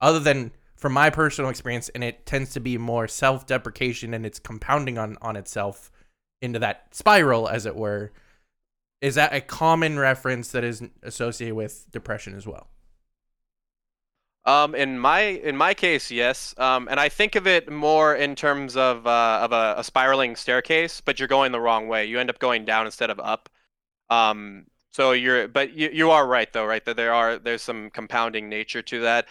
other than from my personal experience, and it tends to be more self deprecation and it's compounding on, on itself into that spiral, as it were? Is that a common reference that is associated with depression as well? Um, in my in my case, yes. Um, and I think of it more in terms of uh, of a, a spiraling staircase, but you're going the wrong way. You end up going down instead of up. Um, so you're, but you, you are right though, right? That there are there's some compounding nature to that.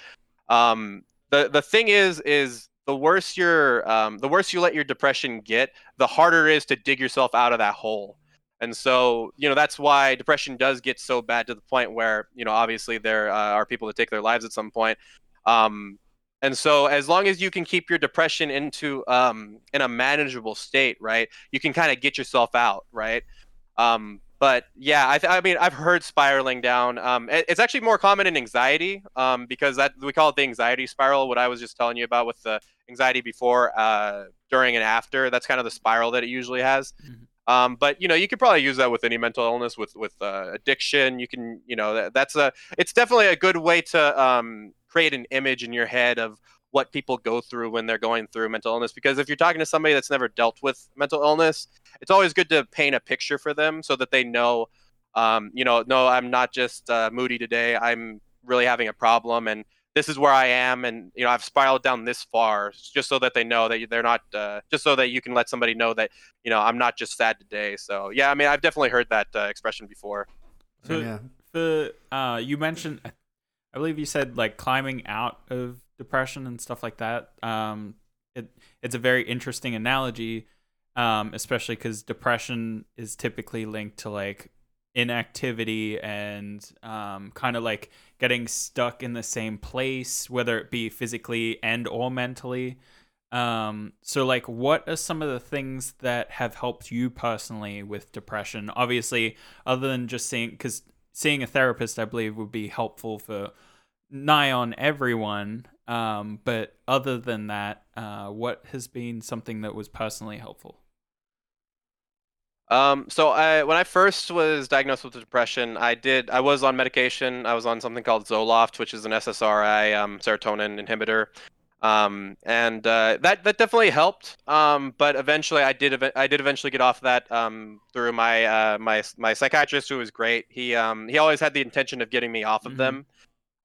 Um, the the thing is is the worse your um, the worse you let your depression get, the harder it is to dig yourself out of that hole. And so, you know, that's why depression does get so bad to the point where, you know, obviously there uh, are people that take their lives at some point. Um, and so, as long as you can keep your depression into um, in a manageable state, right, you can kind of get yourself out, right. Um, but yeah, I, th- I mean, I've heard spiraling down. Um, it- it's actually more common in anxiety um, because that we call it the anxiety spiral. What I was just telling you about with the anxiety before, uh, during, and after. That's kind of the spiral that it usually has. Mhm. Um, but you know, you could probably use that with any mental illness, with with uh, addiction. You can, you know, that, that's a. It's definitely a good way to um, create an image in your head of what people go through when they're going through mental illness. Because if you're talking to somebody that's never dealt with mental illness, it's always good to paint a picture for them so that they know, um, you know, no, I'm not just uh, moody today. I'm really having a problem, and this is where I am, and you know, I've spiraled down this far, just so that they know that they're not, uh, just so that you can let somebody know that, you know, I'm not just sad today. So yeah, I mean, I've definitely heard that uh, expression before. So yeah. the uh, you mentioned, I believe you said like climbing out of depression and stuff like that. Um, it it's a very interesting analogy, um, especially because depression is typically linked to like inactivity and um, kind of like getting stuck in the same place, whether it be physically and or mentally. Um, so like what are some of the things that have helped you personally with depression? Obviously, other than just seeing because seeing a therapist, I believe, would be helpful for nigh on everyone. Um, but other than that, uh, what has been something that was personally helpful? Um, so I, when I first was diagnosed with depression, I did, I was on medication. I was on something called Zoloft, which is an SSRI, um, serotonin inhibitor. Um, and, uh, that, that definitely helped. Um, but eventually I did, ev- I did eventually get off that, um, through my, uh, my, my psychiatrist who was great. He, um, he always had the intention of getting me off of Mhm. them.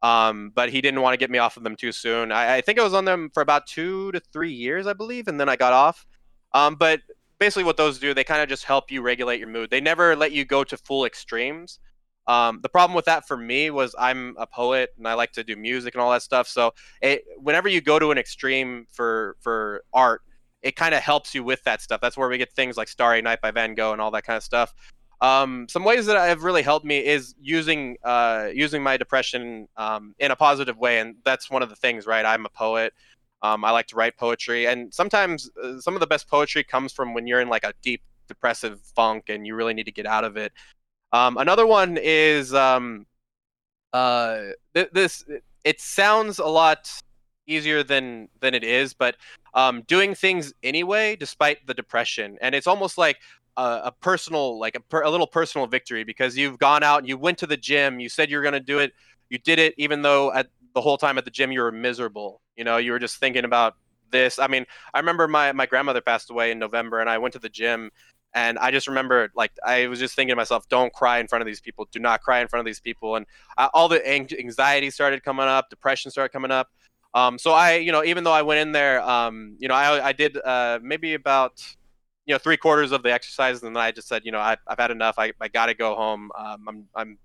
Um, but he didn't want to get me off of them too soon. I, I think I was on them for about two to three years, I believe, and then I got off. Um, but basically, what those do, they kind of just help you regulate your mood. They never let you go to full extremes. Um, the problem with that for me was I'm a poet and I like to do music and all that stuff. So it, whenever you go to an extreme for for art, it kind of helps you with that stuff. That's where we get things like Starry Night by Van Gogh and all that kind of stuff. Um, some ways that have really helped me is using uh, using my depression um, in a positive way, and that's one of the things, right? I'm a poet. Um, I like to write poetry, and sometimes uh, some of the best poetry comes from when you're in like a deep depressive funk and you really need to get out of it. Um, another one is um, uh, th- this. It sounds a lot easier than than it is, but um, doing things anyway, despite the depression, and it's almost like a, a personal, like a, per, a little personal victory because you've gone out, and you went to the gym, you said you were going to do it, you did it, even though at the whole time at the gym you were miserable. You know, you were just thinking about this. I mean, I remember my my grandmother passed away in November, and I went to the gym and I just remember, like, I was just thinking to myself, don't cry in front of these people. Do not cry in front of these people. And uh, all the anxiety started coming up, depression started coming up. Um, so I, you know, even though I went in there, um, you know, I, I did uh, maybe about, you know, three quarters of the exercises, and then I just said, you know, I, I've had enough. I, I got to go home. Um, I'm, I'm,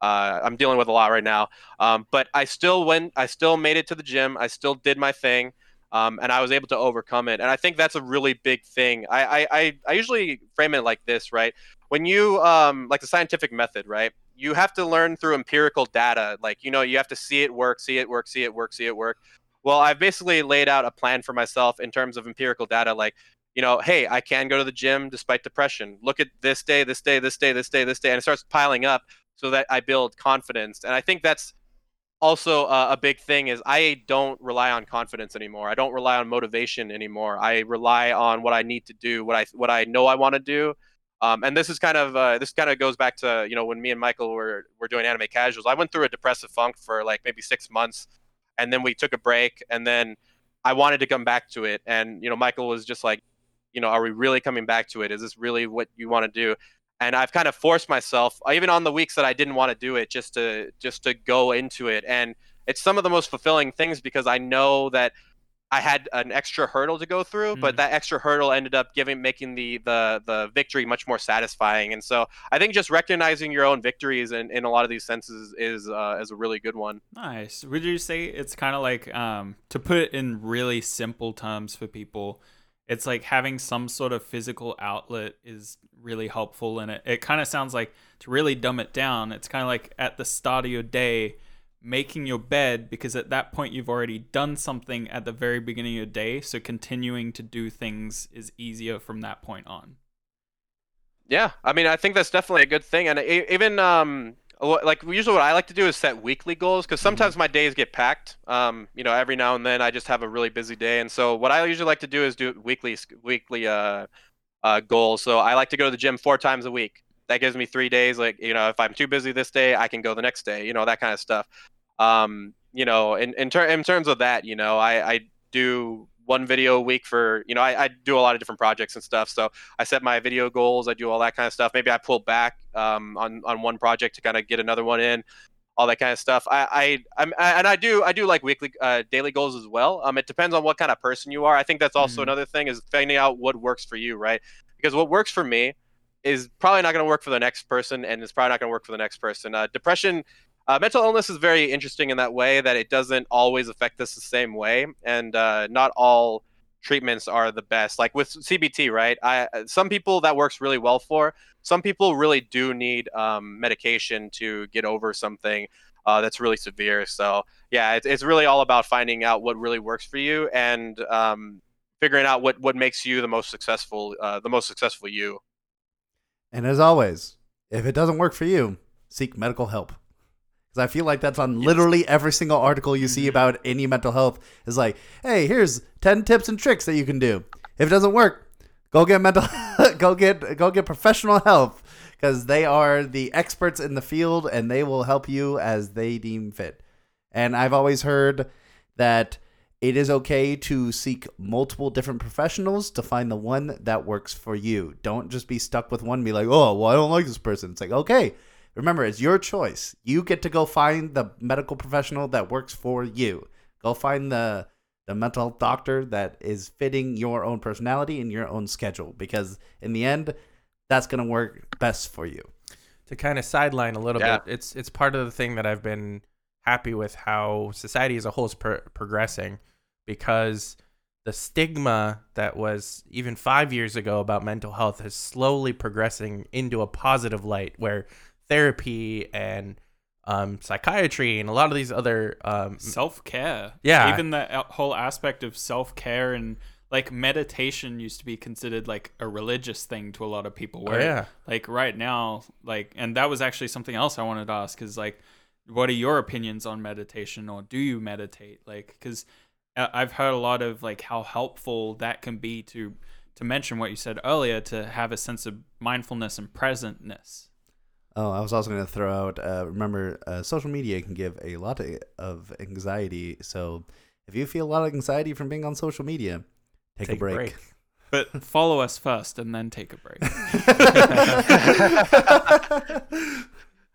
uh, I'm dealing with a lot right now. Um, but I still went. I still made it to the gym. I still did my thing um, and I was able to overcome it. And I think that's a really big thing. I I, I usually frame it like this, right? When you um, like the scientific method, right? You have to learn through empirical data. Like you know, you have to see it work, see it work, see it work, see it work. Well, I've basically laid out a plan for myself in terms of empirical data, like you know, hey, I can go to the gym despite depression. Look at this day, this day, this day, this day, this day, and it starts piling up so that I build confidence. And I think that's also uh, a big thing is I don't rely on confidence anymore. I don't rely on motivation anymore. I rely on what I need to do, what I what I know I want to do. Um, and this is kind of uh, this kind of goes back to you know when me and Michael were were doing anime casuals. I went through a depressive funk for like maybe six months, and then we took a break, and then I wanted to come back to it. And you know Michael was just like, you know, are we really coming back to it? Is this really what you want to do? and I've kind of forced myself, even on the weeks that I didn't want to do it, just to just to go into it. And it's some of the most fulfilling things because I know that I had an extra hurdle to go through, mm. but that extra hurdle ended up giving making the the the victory much more satisfying. And so I think just recognizing your own victories in, in a lot of these senses is uh, is a really good one. Nice. Would you say it's kind of like um, to put it in really simple terms for people? It's like having some sort of physical outlet is really helpful and it, it kind of sounds like to really dumb it down it's kind of like at the start of your day making your bed because at that point you've already done something at the very beginning of your day so continuing to do things is easier from that point on. Yeah i mean i think that's definitely a good thing and even um like usually what I like to do is set weekly goals because mm-hmm. sometimes my days get packed. Um, you know, every now and then I just have a really busy day, and so what I usually like to do is do weekly weekly uh, uh, goals. So I like to go to the gym four times a week. That gives me three days. Like you know, if I'm too busy this day, I can go the next day. You know, that kind of stuff. Um, you know, in in, ter- in terms of that, you know, I I do one video a week for you know I, I, do a lot of different projects and stuff. So i set my video goals i do all that kind of stuff. Maybe i pull back um, on on one project to kind of get another one in all that kind of stuff. I i I'm, and i do i do like weekly uh, daily goals as well. Um it depends on what kind of person you are. I think that's also mm-hmm. another thing is finding out what works for you right? Because what works for me is probably not going to work for the next person and it's probably not going to work for the next person. Uh, depression uh, mental illness is very interesting in that way that it doesn't always affect us the same way, and uh, not all treatments are the best. Like with CBT, right? I some people that works really well for. Some people really do need um, medication to get over something uh, that's really severe. So yeah, it's, it's really all about finding out what really works for you and um, figuring out what what makes you the most successful, uh, the most successful you. And as always, if it doesn't work for you, seek medical help because I feel like that's on literally every single article you see mm-hmm. about any mental health. Is like, hey, here's ten tips and tricks that you can do. If it doesn't work, go get mental, go get go get professional help because they are the experts in the field and they will help you as they deem fit. And I've always heard that it is okay to seek multiple different professionals to find the one that works for you. Don't just be stuck with one. be like, oh, well, I don't like this person. It's like, okay, remember, it's your choice. You get to go find the medical professional that works for you. Go find the the mental health doctor that is fitting your own personality and your own schedule because in the end that's going to work best for you. to kind of sideline a little Yeah. bit, it's it's part of the thing that I've been happy with how society as a whole is pro- progressing because the stigma that was even five years ago about mental health is slowly progressing into a positive light where therapy and um, psychiatry and a lot of these other um, self care. Yeah. Even the uh, whole aspect of self care and like meditation used to be considered like a religious thing to a lot of people. Where Oh, yeah. like right now, like, and that was actually something else I wanted to ask is like, what are your opinions on meditation or do you meditate? Like, because I've heard a lot of like how helpful that can be to to mention what you said earlier to have a sense of mindfulness and presentness. Oh, I was also going to throw out. Uh, remember, uh, social media can give a lot of, of anxiety. So, if you feel a lot of anxiety from being on social media, take, a break. But follow us first and then take a break.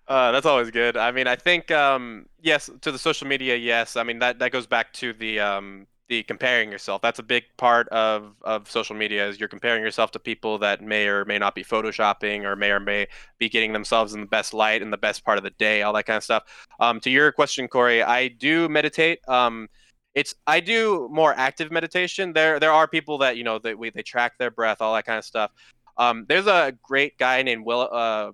Uh, that's always good. I mean, I think um, yes to the social media. Yes, I mean that that goes back to the um, the comparing yourself. That's a big part of of social media. Is you're comparing yourself to people that may or may not be photoshopping or may or may be getting themselves in the best light in the best part of the day, all that kind of stuff. Um, to your question, Corey, I do meditate. Um, it's I do more active meditation. There there are people that you know that we they track their breath, all that kind of stuff. Um, there's a great guy named Will uh,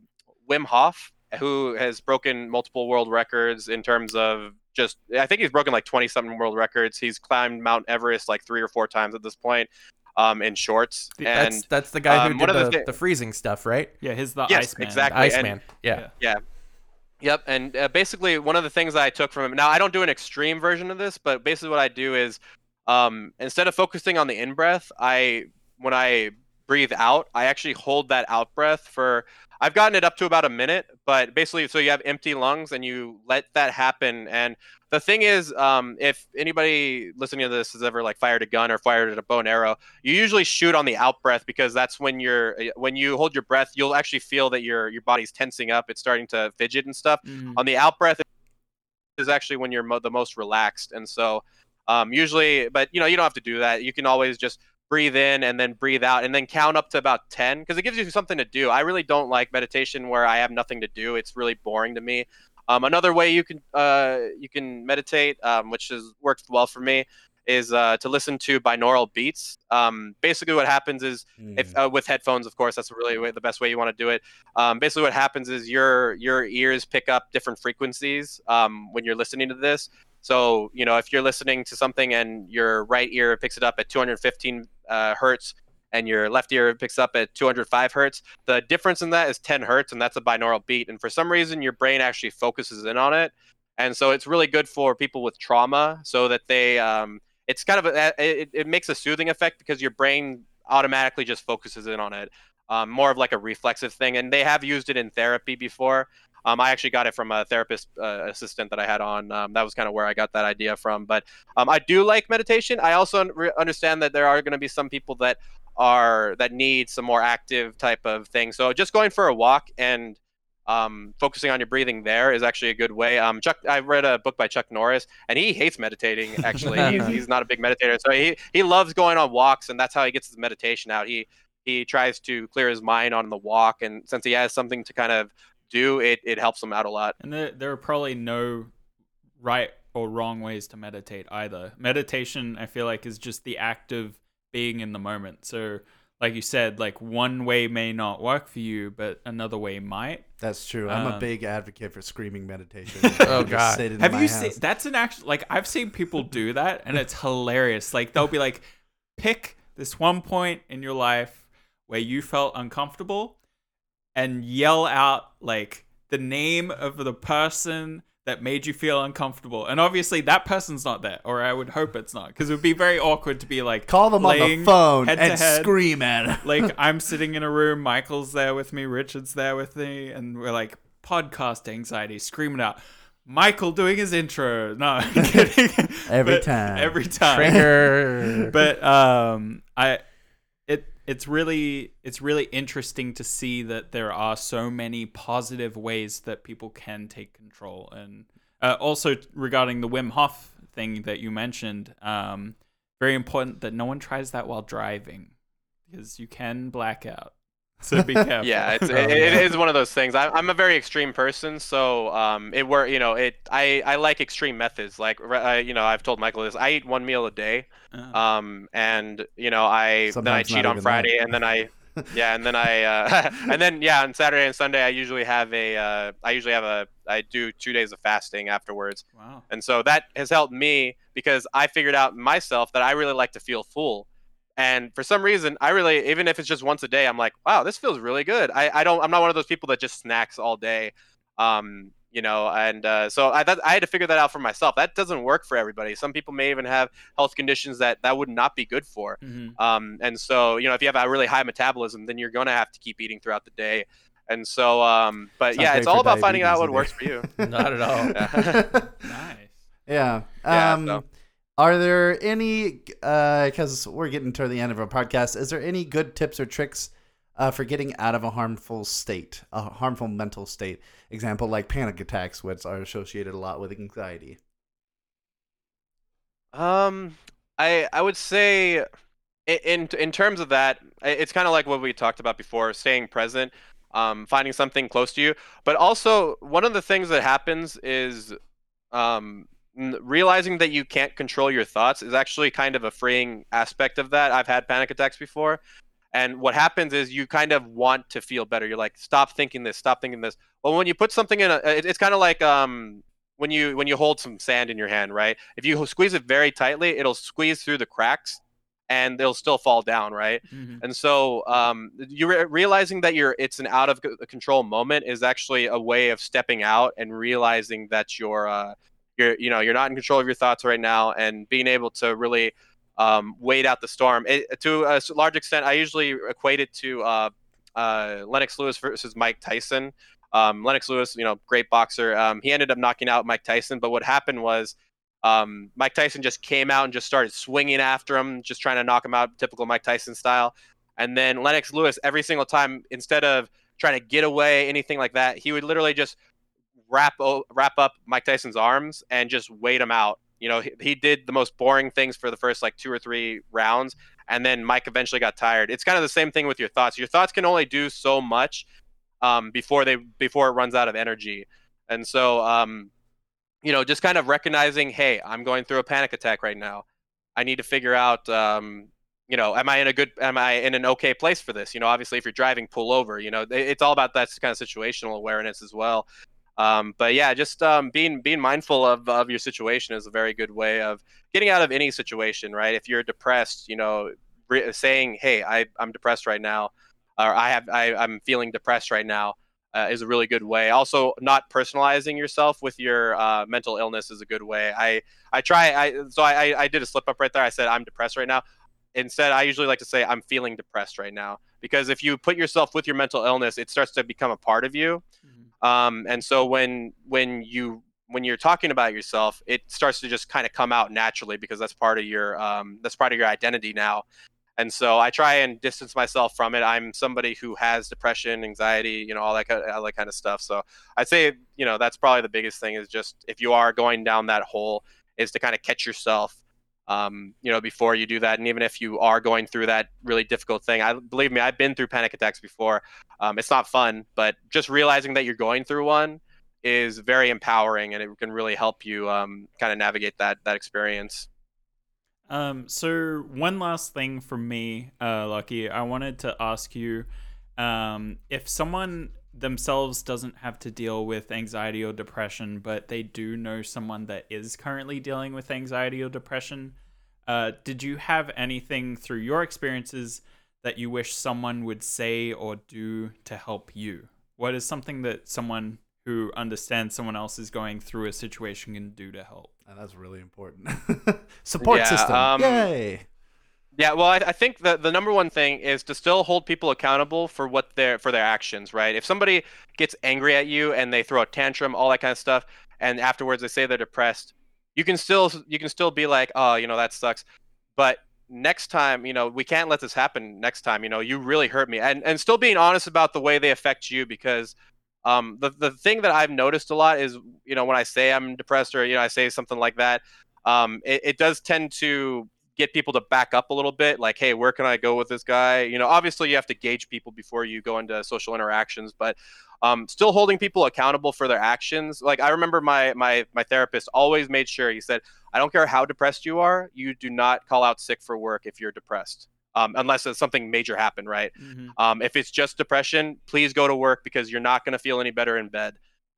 Wim Hof who has broken multiple world records in terms of just I think he's broken like 20 something world records. He's climbed Mount Everest like three or four times at this point um, in shorts. that's And that's the guy who um, one did of the, the the, freezing stuff, right? yeah, here's the Yes, Iceman. exactly. The and- Iceman. Yeah. Yeah. Yep, and uh, basically one of the things that I took from him. Now I don't do an extreme version of this, but basically what I do is, um, instead of focusing on the in breath, I when I breathe out, I actually hold that out breath for. I've gotten it up to about a minute, but basically, so you have empty lungs and you let that happen. And the thing is, um, if anybody listening to this has ever like fired a gun or fired at a bow and arrow, you usually shoot on the out breath because that's when you're when you hold your breath, you'll actually feel that your your body's tensing up, it's starting to fidget and stuff Mhm. on the out breath is actually when you're mo- the most relaxed and so um, usually but you know you don't have to do that you can always just breathe in and then breathe out and then count up to about 10 because it gives you something to do. I really don't like meditation where i have nothing to do. It's really boring to me. Um, another way you can uh, you can meditate um, which has worked well for me is uh, to listen to binaural beats. Um, basically what happens is if uh, with headphones of course that's really way, the best way you want to do it. Um, basically what happens is your your ears pick up different frequencies um, when you're listening to this so you know if you're listening to something and your right ear picks it up at 215 uh, hertz and your left ear picks up at 205 hertz the difference in that is 10 hertz and that's a binaural beat. And for some reason your brain actually focuses in on it. And so it's really good for people with trauma so that they um, it's kind of a, it, it makes a soothing effect because your brain automatically just focuses in on it um, more of like a reflexive thing. And they have used it in therapy before um, i actually got it from a therapist uh, assistant that i had on um, that was kind of where i got that idea from but um, i do like meditation i also un- understand that there are going to be some people that are that need some more active type of thing so just going for a walk and um, focusing on your breathing there is actually a good way. Um, Chuck, I read a book by Chuck Norris, and he hates meditating. Actually, he's, he's not a big meditator, so he he loves going on walks, and that's how he gets his meditation out. He he tries to clear his mind on the walk, and since he has something to kind of do, it it helps them out a lot. And there, there are probably no right or wrong ways to meditate either. Meditation, I feel like, is just the act of being in the moment. So, like you said, like one way may not work for you, but another way might. That's true. I'm a Um, big advocate for screaming meditation. Oh, God. sit in Have my you house. seen? That's an actual like I've seen people do that, and it's hilarious. Like they'll be like, pick this one point in your life where you felt uncomfortable, and yell out like the name of the person that made you feel uncomfortable. And obviously that person's not there, or I would hope it's not, because it would be very awkward to be like Call them on the phone head and head. scream at them. like I'm sitting in a room, Michael's there with me, Richard's there with me, and we're like podcast anxiety, screaming out. Michael doing his intro. No, I'm kidding. Every But time. Every time. Trigger. But um, I, it's really it's really interesting to see that there are so many positive ways that people can take control. And uh, also regarding the Wim Hof thing that you mentioned um, very important that no one tries that while driving because you can black out so be careful yeah, it's, it, it is one of those things. I, I'm a very extreme person, so um, it were you know it. I, I like extreme methods. Like uh, you know, I've told Michael this. I eat one meal a day, Uh, um, and you know I then I cheat on even Friday, and then I yeah, and then I uh, and then yeah on Saturday and Sunday I usually have a uh, I usually have a I do two days of fasting afterwards, wow and so that has helped me because I figured out myself that I really like to feel full. And for some reason, I really, even if it's just once a day, I'm like, wow, this feels really good. I, I don't, I'm not one of those people that just snacks all day. Um, you know, and uh, so I, that, I had to figure that out for myself. That doesn't work for everybody. Some people may even have health conditions that that would not be good for. Mhm. Um, and so, you know, if you have a really high metabolism, then you're going to have to keep eating throughout the day. And so, um, but It's not yeah, it's all about finding out what works for you. Not at all. Yeah. nice Yeah. Yeah, Um, so- Are there any, because we're getting toward the end of our podcast, is there any good tips or tricks uh, for getting out of a harmful state, a harmful mental state? Example, like panic attacks, which are associated a lot with anxiety. Um, I I would say, in in terms of that, it's kind of like what we talked about before, staying present, um, finding something close to you. But also, one of the things that happens is, um, realizing that you can't control your thoughts is actually kind of a freeing aspect of that. I've had panic attacks before. And what happens is you kind of want to feel better. You're like, stop thinking this, stop thinking this. Well, when you put something in a, it- it's kind of like um, when you when you hold some sand in your hand, right? If you squeeze it very tightly, it'll squeeze through the cracks, and they'll still fall down, right? Mhm. And so, um, you re- realizing that you're it's an out of c- control moment is actually a way of stepping out and realizing that you're uh, you're you know you're not in control of your thoughts right now, and being able to really um, wait out the storm. It, to a large extent, I usually equate it to uh, uh, Lennox Lewis versus Mike Tyson. Um, Lennox Lewis, you know, great boxer. Um, he ended up knocking out Mike Tyson, but what happened was um, Mike Tyson just came out and just started swinging after him, just trying to knock him out, typical Mike Tyson style. And then Lennox Lewis, every single time, instead of trying to get away, anything like that, he would literally just wrap o- wrap up Mike Tyson's arms and just wait him out. You know, he, he did the most boring things for the first like two or three rounds, and then Mike eventually got tired. It's kind of the same thing with your thoughts. Your thoughts can only do so much um, before they before it runs out of energy, and so um, you know, just kind of recognizing, hey, I'm going through a panic attack right now. I need to figure out, um, you know, am I in a good, am I in an okay place for this? You know, obviously, if you're driving, pull over. You know, it's all about that kind of situational awareness as well. Um, but yeah, just um, being being mindful of of your situation is a very good way of getting out of any situation, right? If you're depressed, you know, re- saying, "Hey, I I'm depressed right now," or "I have I I'm feeling depressed right now." Uh, is a really good way. Also, not personalizing yourself with your uh, mental illness is a good way. I I try. I so I I did a slip up right there. I said I'm depressed right now. Instead, I usually like to say I'm feeling depressed right now because if you put yourself with your mental illness, it starts to become a part of you. Um, and so when when you when you're talking about yourself, it starts to just kind of come out naturally because that's part of your um, that's part of your identity now. And so I try and distance myself from it. I'm somebody who has depression, anxiety, you know, all that kind of, all that kind of stuff. So I'd say, you know, that's probably the biggest thing is just if you are going down that hole, is to kind of catch yourself, um, you know, before you do that. And even if you are going through that really difficult thing, I believe me, I've been through panic attacks before. Um, it's not fun, but just realizing that you're going through one is very empowering, and it can really help you um, kind of navigate that that experience. Um, so one last thing from me, uh, Lucky, I wanted to ask you, um, if someone themselves doesn't have to deal with anxiety or depression, but they do know someone that is currently dealing with anxiety or depression, uh, did you have anything through your experiences that you wish someone would say or do to help you? What is something that someone who understands someone else is going through a situation can do to help? And that's really important. Support Yeah, system. um, Yay. Yeah, well, I, I think the the number one thing is to still hold people accountable for what their for their actions, right? If somebody gets angry at you and they throw a tantrum, all that kind of stuff, and afterwards they say they're depressed, you can still you can still be like, oh, you know, that sucks, but next time, you know, we can't let this happen next time. You know, you really hurt me, and and still being honest about the way they affect you because. Um, the, the thing that I've noticed a lot is, you know, when I say I'm depressed or, you know, I say something like that, um, it, it does tend to get people to back up a little bit like hey where can i go with this guy? You know obviously you have to gauge people before you go into social interactions but um, still holding people accountable for their actions. Like i remember my my my therapist always made sure he said i don't care how depressed you are you do not call out sick for work if you're depressed um, unless something major happened right? Mhm. um, if it's just depression please go to work because you're not going to feel any better in bed.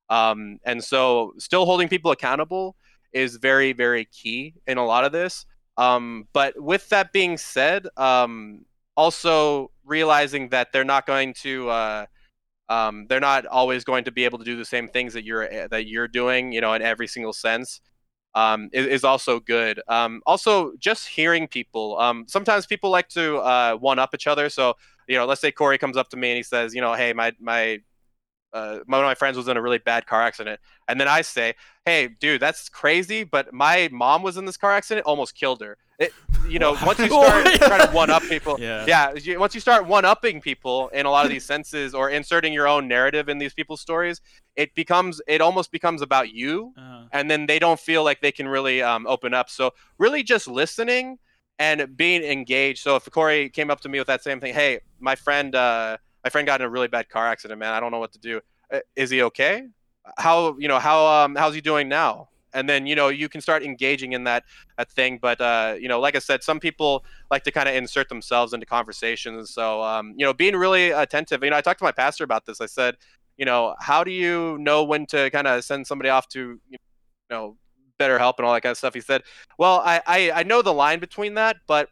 Um, and so still holding people accountable is very very key in a lot of this um, but with that being said, um, also realizing that they're not going to, uh, um, they're not always going to be able to do the same things that you're that you're doing, you know, in every single sense, um, is, is also good. Um, also, just hearing people. Um, sometimes people like to uh, one up each other. So, you know, let's say Corey comes up to me and he says, you know, hey, my my uh, one of my friends was in a really bad car accident, and then I say, "Hey, dude, that's crazy, but my mom was in this car accident, almost killed her." It, you know, once you start trying to one up people, Yeah. yeah, you, once you start one upping people in a lot of these senses or inserting your own narrative in these people's stories, it becomes, it almost becomes about you, Uh, and then they don't feel like they can really um, open up. So really, just listening and being engaged. So if Corey came up to me with that same thing, hey, my friend, uh, my friend got in a really bad car accident, man. I don't know what to do. Uh, Is he okay? How you know how um how's he doing now? And then you know you can start engaging in that that thing. But uh, you know, like I said, some people like to kind of insert themselves into conversations. So um, you know, being really attentive. You know, I talked to my pastor about this. I said, you know, how do you know when to kind of send somebody off to you know BetterHelp and all that kind of stuff? He said, well, I I, I know the line between that, but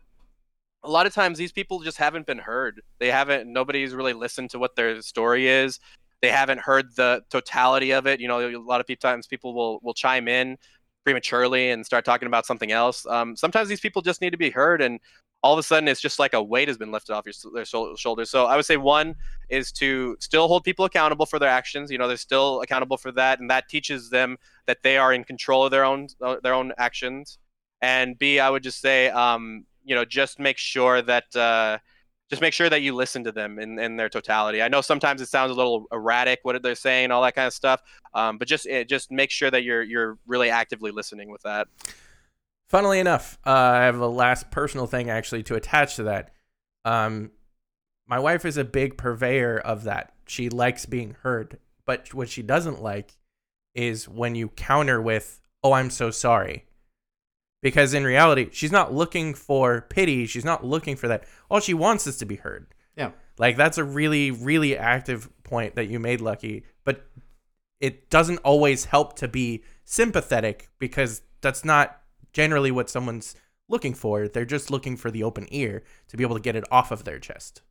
a lot of times these people just haven't been heard. They haven't. Nobody's really listened to what their story is. They haven't heard the totality of it. You know, a lot of pe- times people will will chime in prematurely and start talking about something else. Um, sometimes these people just need to be heard, and all of a sudden it's just like a weight has been lifted off your their shoulders. So I would say one is to still hold people accountable for their actions. You know, they're still accountable for that, and that teaches them that they are in control of their own uh, their own actions. And B, I would just say, um, you know, just make sure that uh, just make sure that you listen to them in, in their totality. I know sometimes it sounds a little erratic what they're saying, all that kind of stuff, um, but just eh, just make sure that you're you're really actively listening with that. Funnily enough, uh, I have a last personal thing actually to attach to that. Um, my wife is a big purveyor of that. She likes being heard, but what she doesn't like is when you counter with, "Oh, I'm so sorry," because in reality, she's not looking for pity. She's not looking for that. All she wants is to be heard. Yeah. Like that's a really, really active point that you made, Lucky. But it doesn't always help to be sympathetic because that's not generally what someone's looking for. They're just looking for the open ear to be able to get it off of their chest.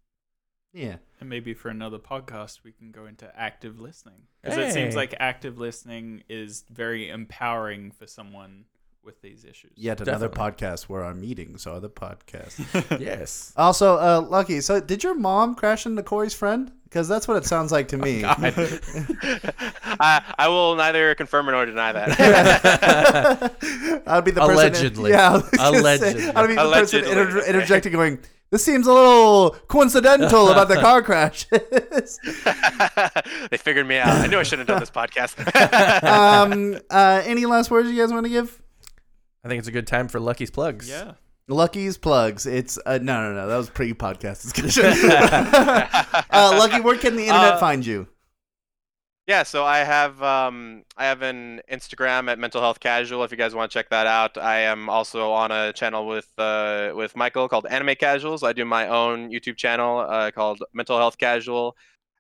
Yeah. and maybe for another podcast we can go into active listening because it seems like active listening is very empowering for someone with these issues. Yet another Definitely. podcast where our meetings are the podcast. yes. also, uh, Lucky, so did your mom crash into Corey's friend? Because that's what it sounds like to me. I, I will neither confirm nor deny that. I'd be the person. Allegedly. yeah, I say, Allegedly. I'd be the person inter- interjecting, going, "This seems a little coincidental about the car crashes." they figured me out. I knew I shouldn't have done this podcast. um, uh, any last words you guys want to give? I think it's a good time for Lucky's plugs. yeah. Lucky's plugs. It's uh, no, no, no. That was pre-podcast discussion. uh, Lucky, where can the internet Uh, find you? Yeah, so I have um, I have an Instagram at Mental Health Casual. If you guys want to check that out, I am also on a channel with uh, with Michael called Anime Casuals. I do my own YouTube channel uh, called Mental Health Casual,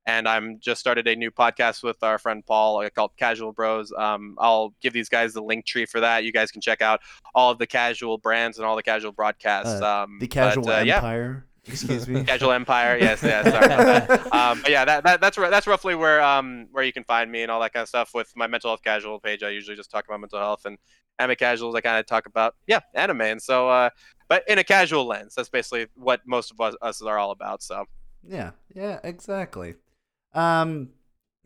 and I'm just started a new podcast with our friend Paul called Casual Bros. Um, I'll give these guys the Linktree for that. You guys can check out all of the casual brands and all the casual broadcasts. Uh, um, The Casual but, uh, yeah. Empire. Excuse me. Casual Empire. Yes, yes. Sorry about that. Um, but yeah, that, that that's that's roughly where um where you can find me and all that kind of stuff. With my mental health casual page, I usually just talk about mental health and anime casuals. I kind of talk about yeah anime, and so uh, but in a casual lens. That's basically what most of us, us are all about. So Yeah, yeah, exactly. Um,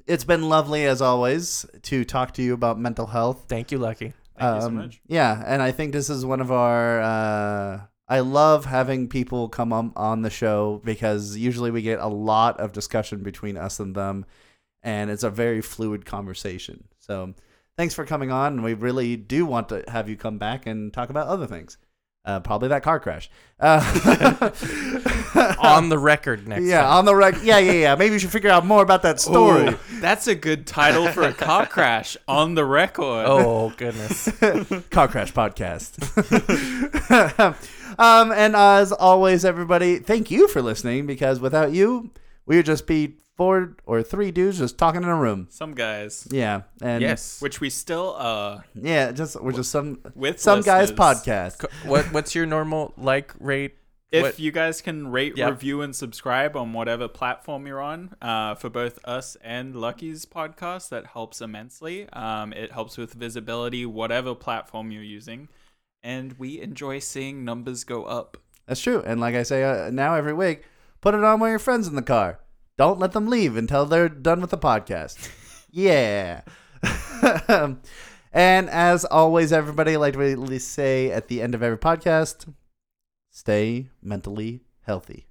it's been lovely as always to talk to you about mental health. Thank you, Lucky. Thank you so Um, much. Yeah, and I think this is one of our uh, I love having people come on, on the show because usually we get a lot of discussion between us and them, and it's a very fluid conversation. So thanks for coming on, and we really do want to have you come back and talk about other things. Uh, probably that car crash. Uh, On the record next yeah, time. on the rec. Yeah, yeah, yeah. Maybe you should figure out more about that story. Ooh, that's a good title for a car crash on the record. Oh goodness. Car Crash Podcast. um, and as always, everybody, thank you for listening because without you, we would just be four or three dudes just talking in a room. Some guys, Yeah, and yes. which we still uh yeah, just we're just some with some guys podcast. What what's your normal like rate? If What- you guys can rate, Yep. review, and subscribe on whatever platform you're on, uh, for both us and Lucky's podcast, that helps immensely. Um, it helps with visibility, whatever platform you're using, and we enjoy seeing numbers go up. That's true. And like I say uh, now every week, put it on while your friends in the car. Don't let them leave until they're done with the podcast. yeah. and as always, everybody, like we say at the end of every podcast, stay mentally healthy.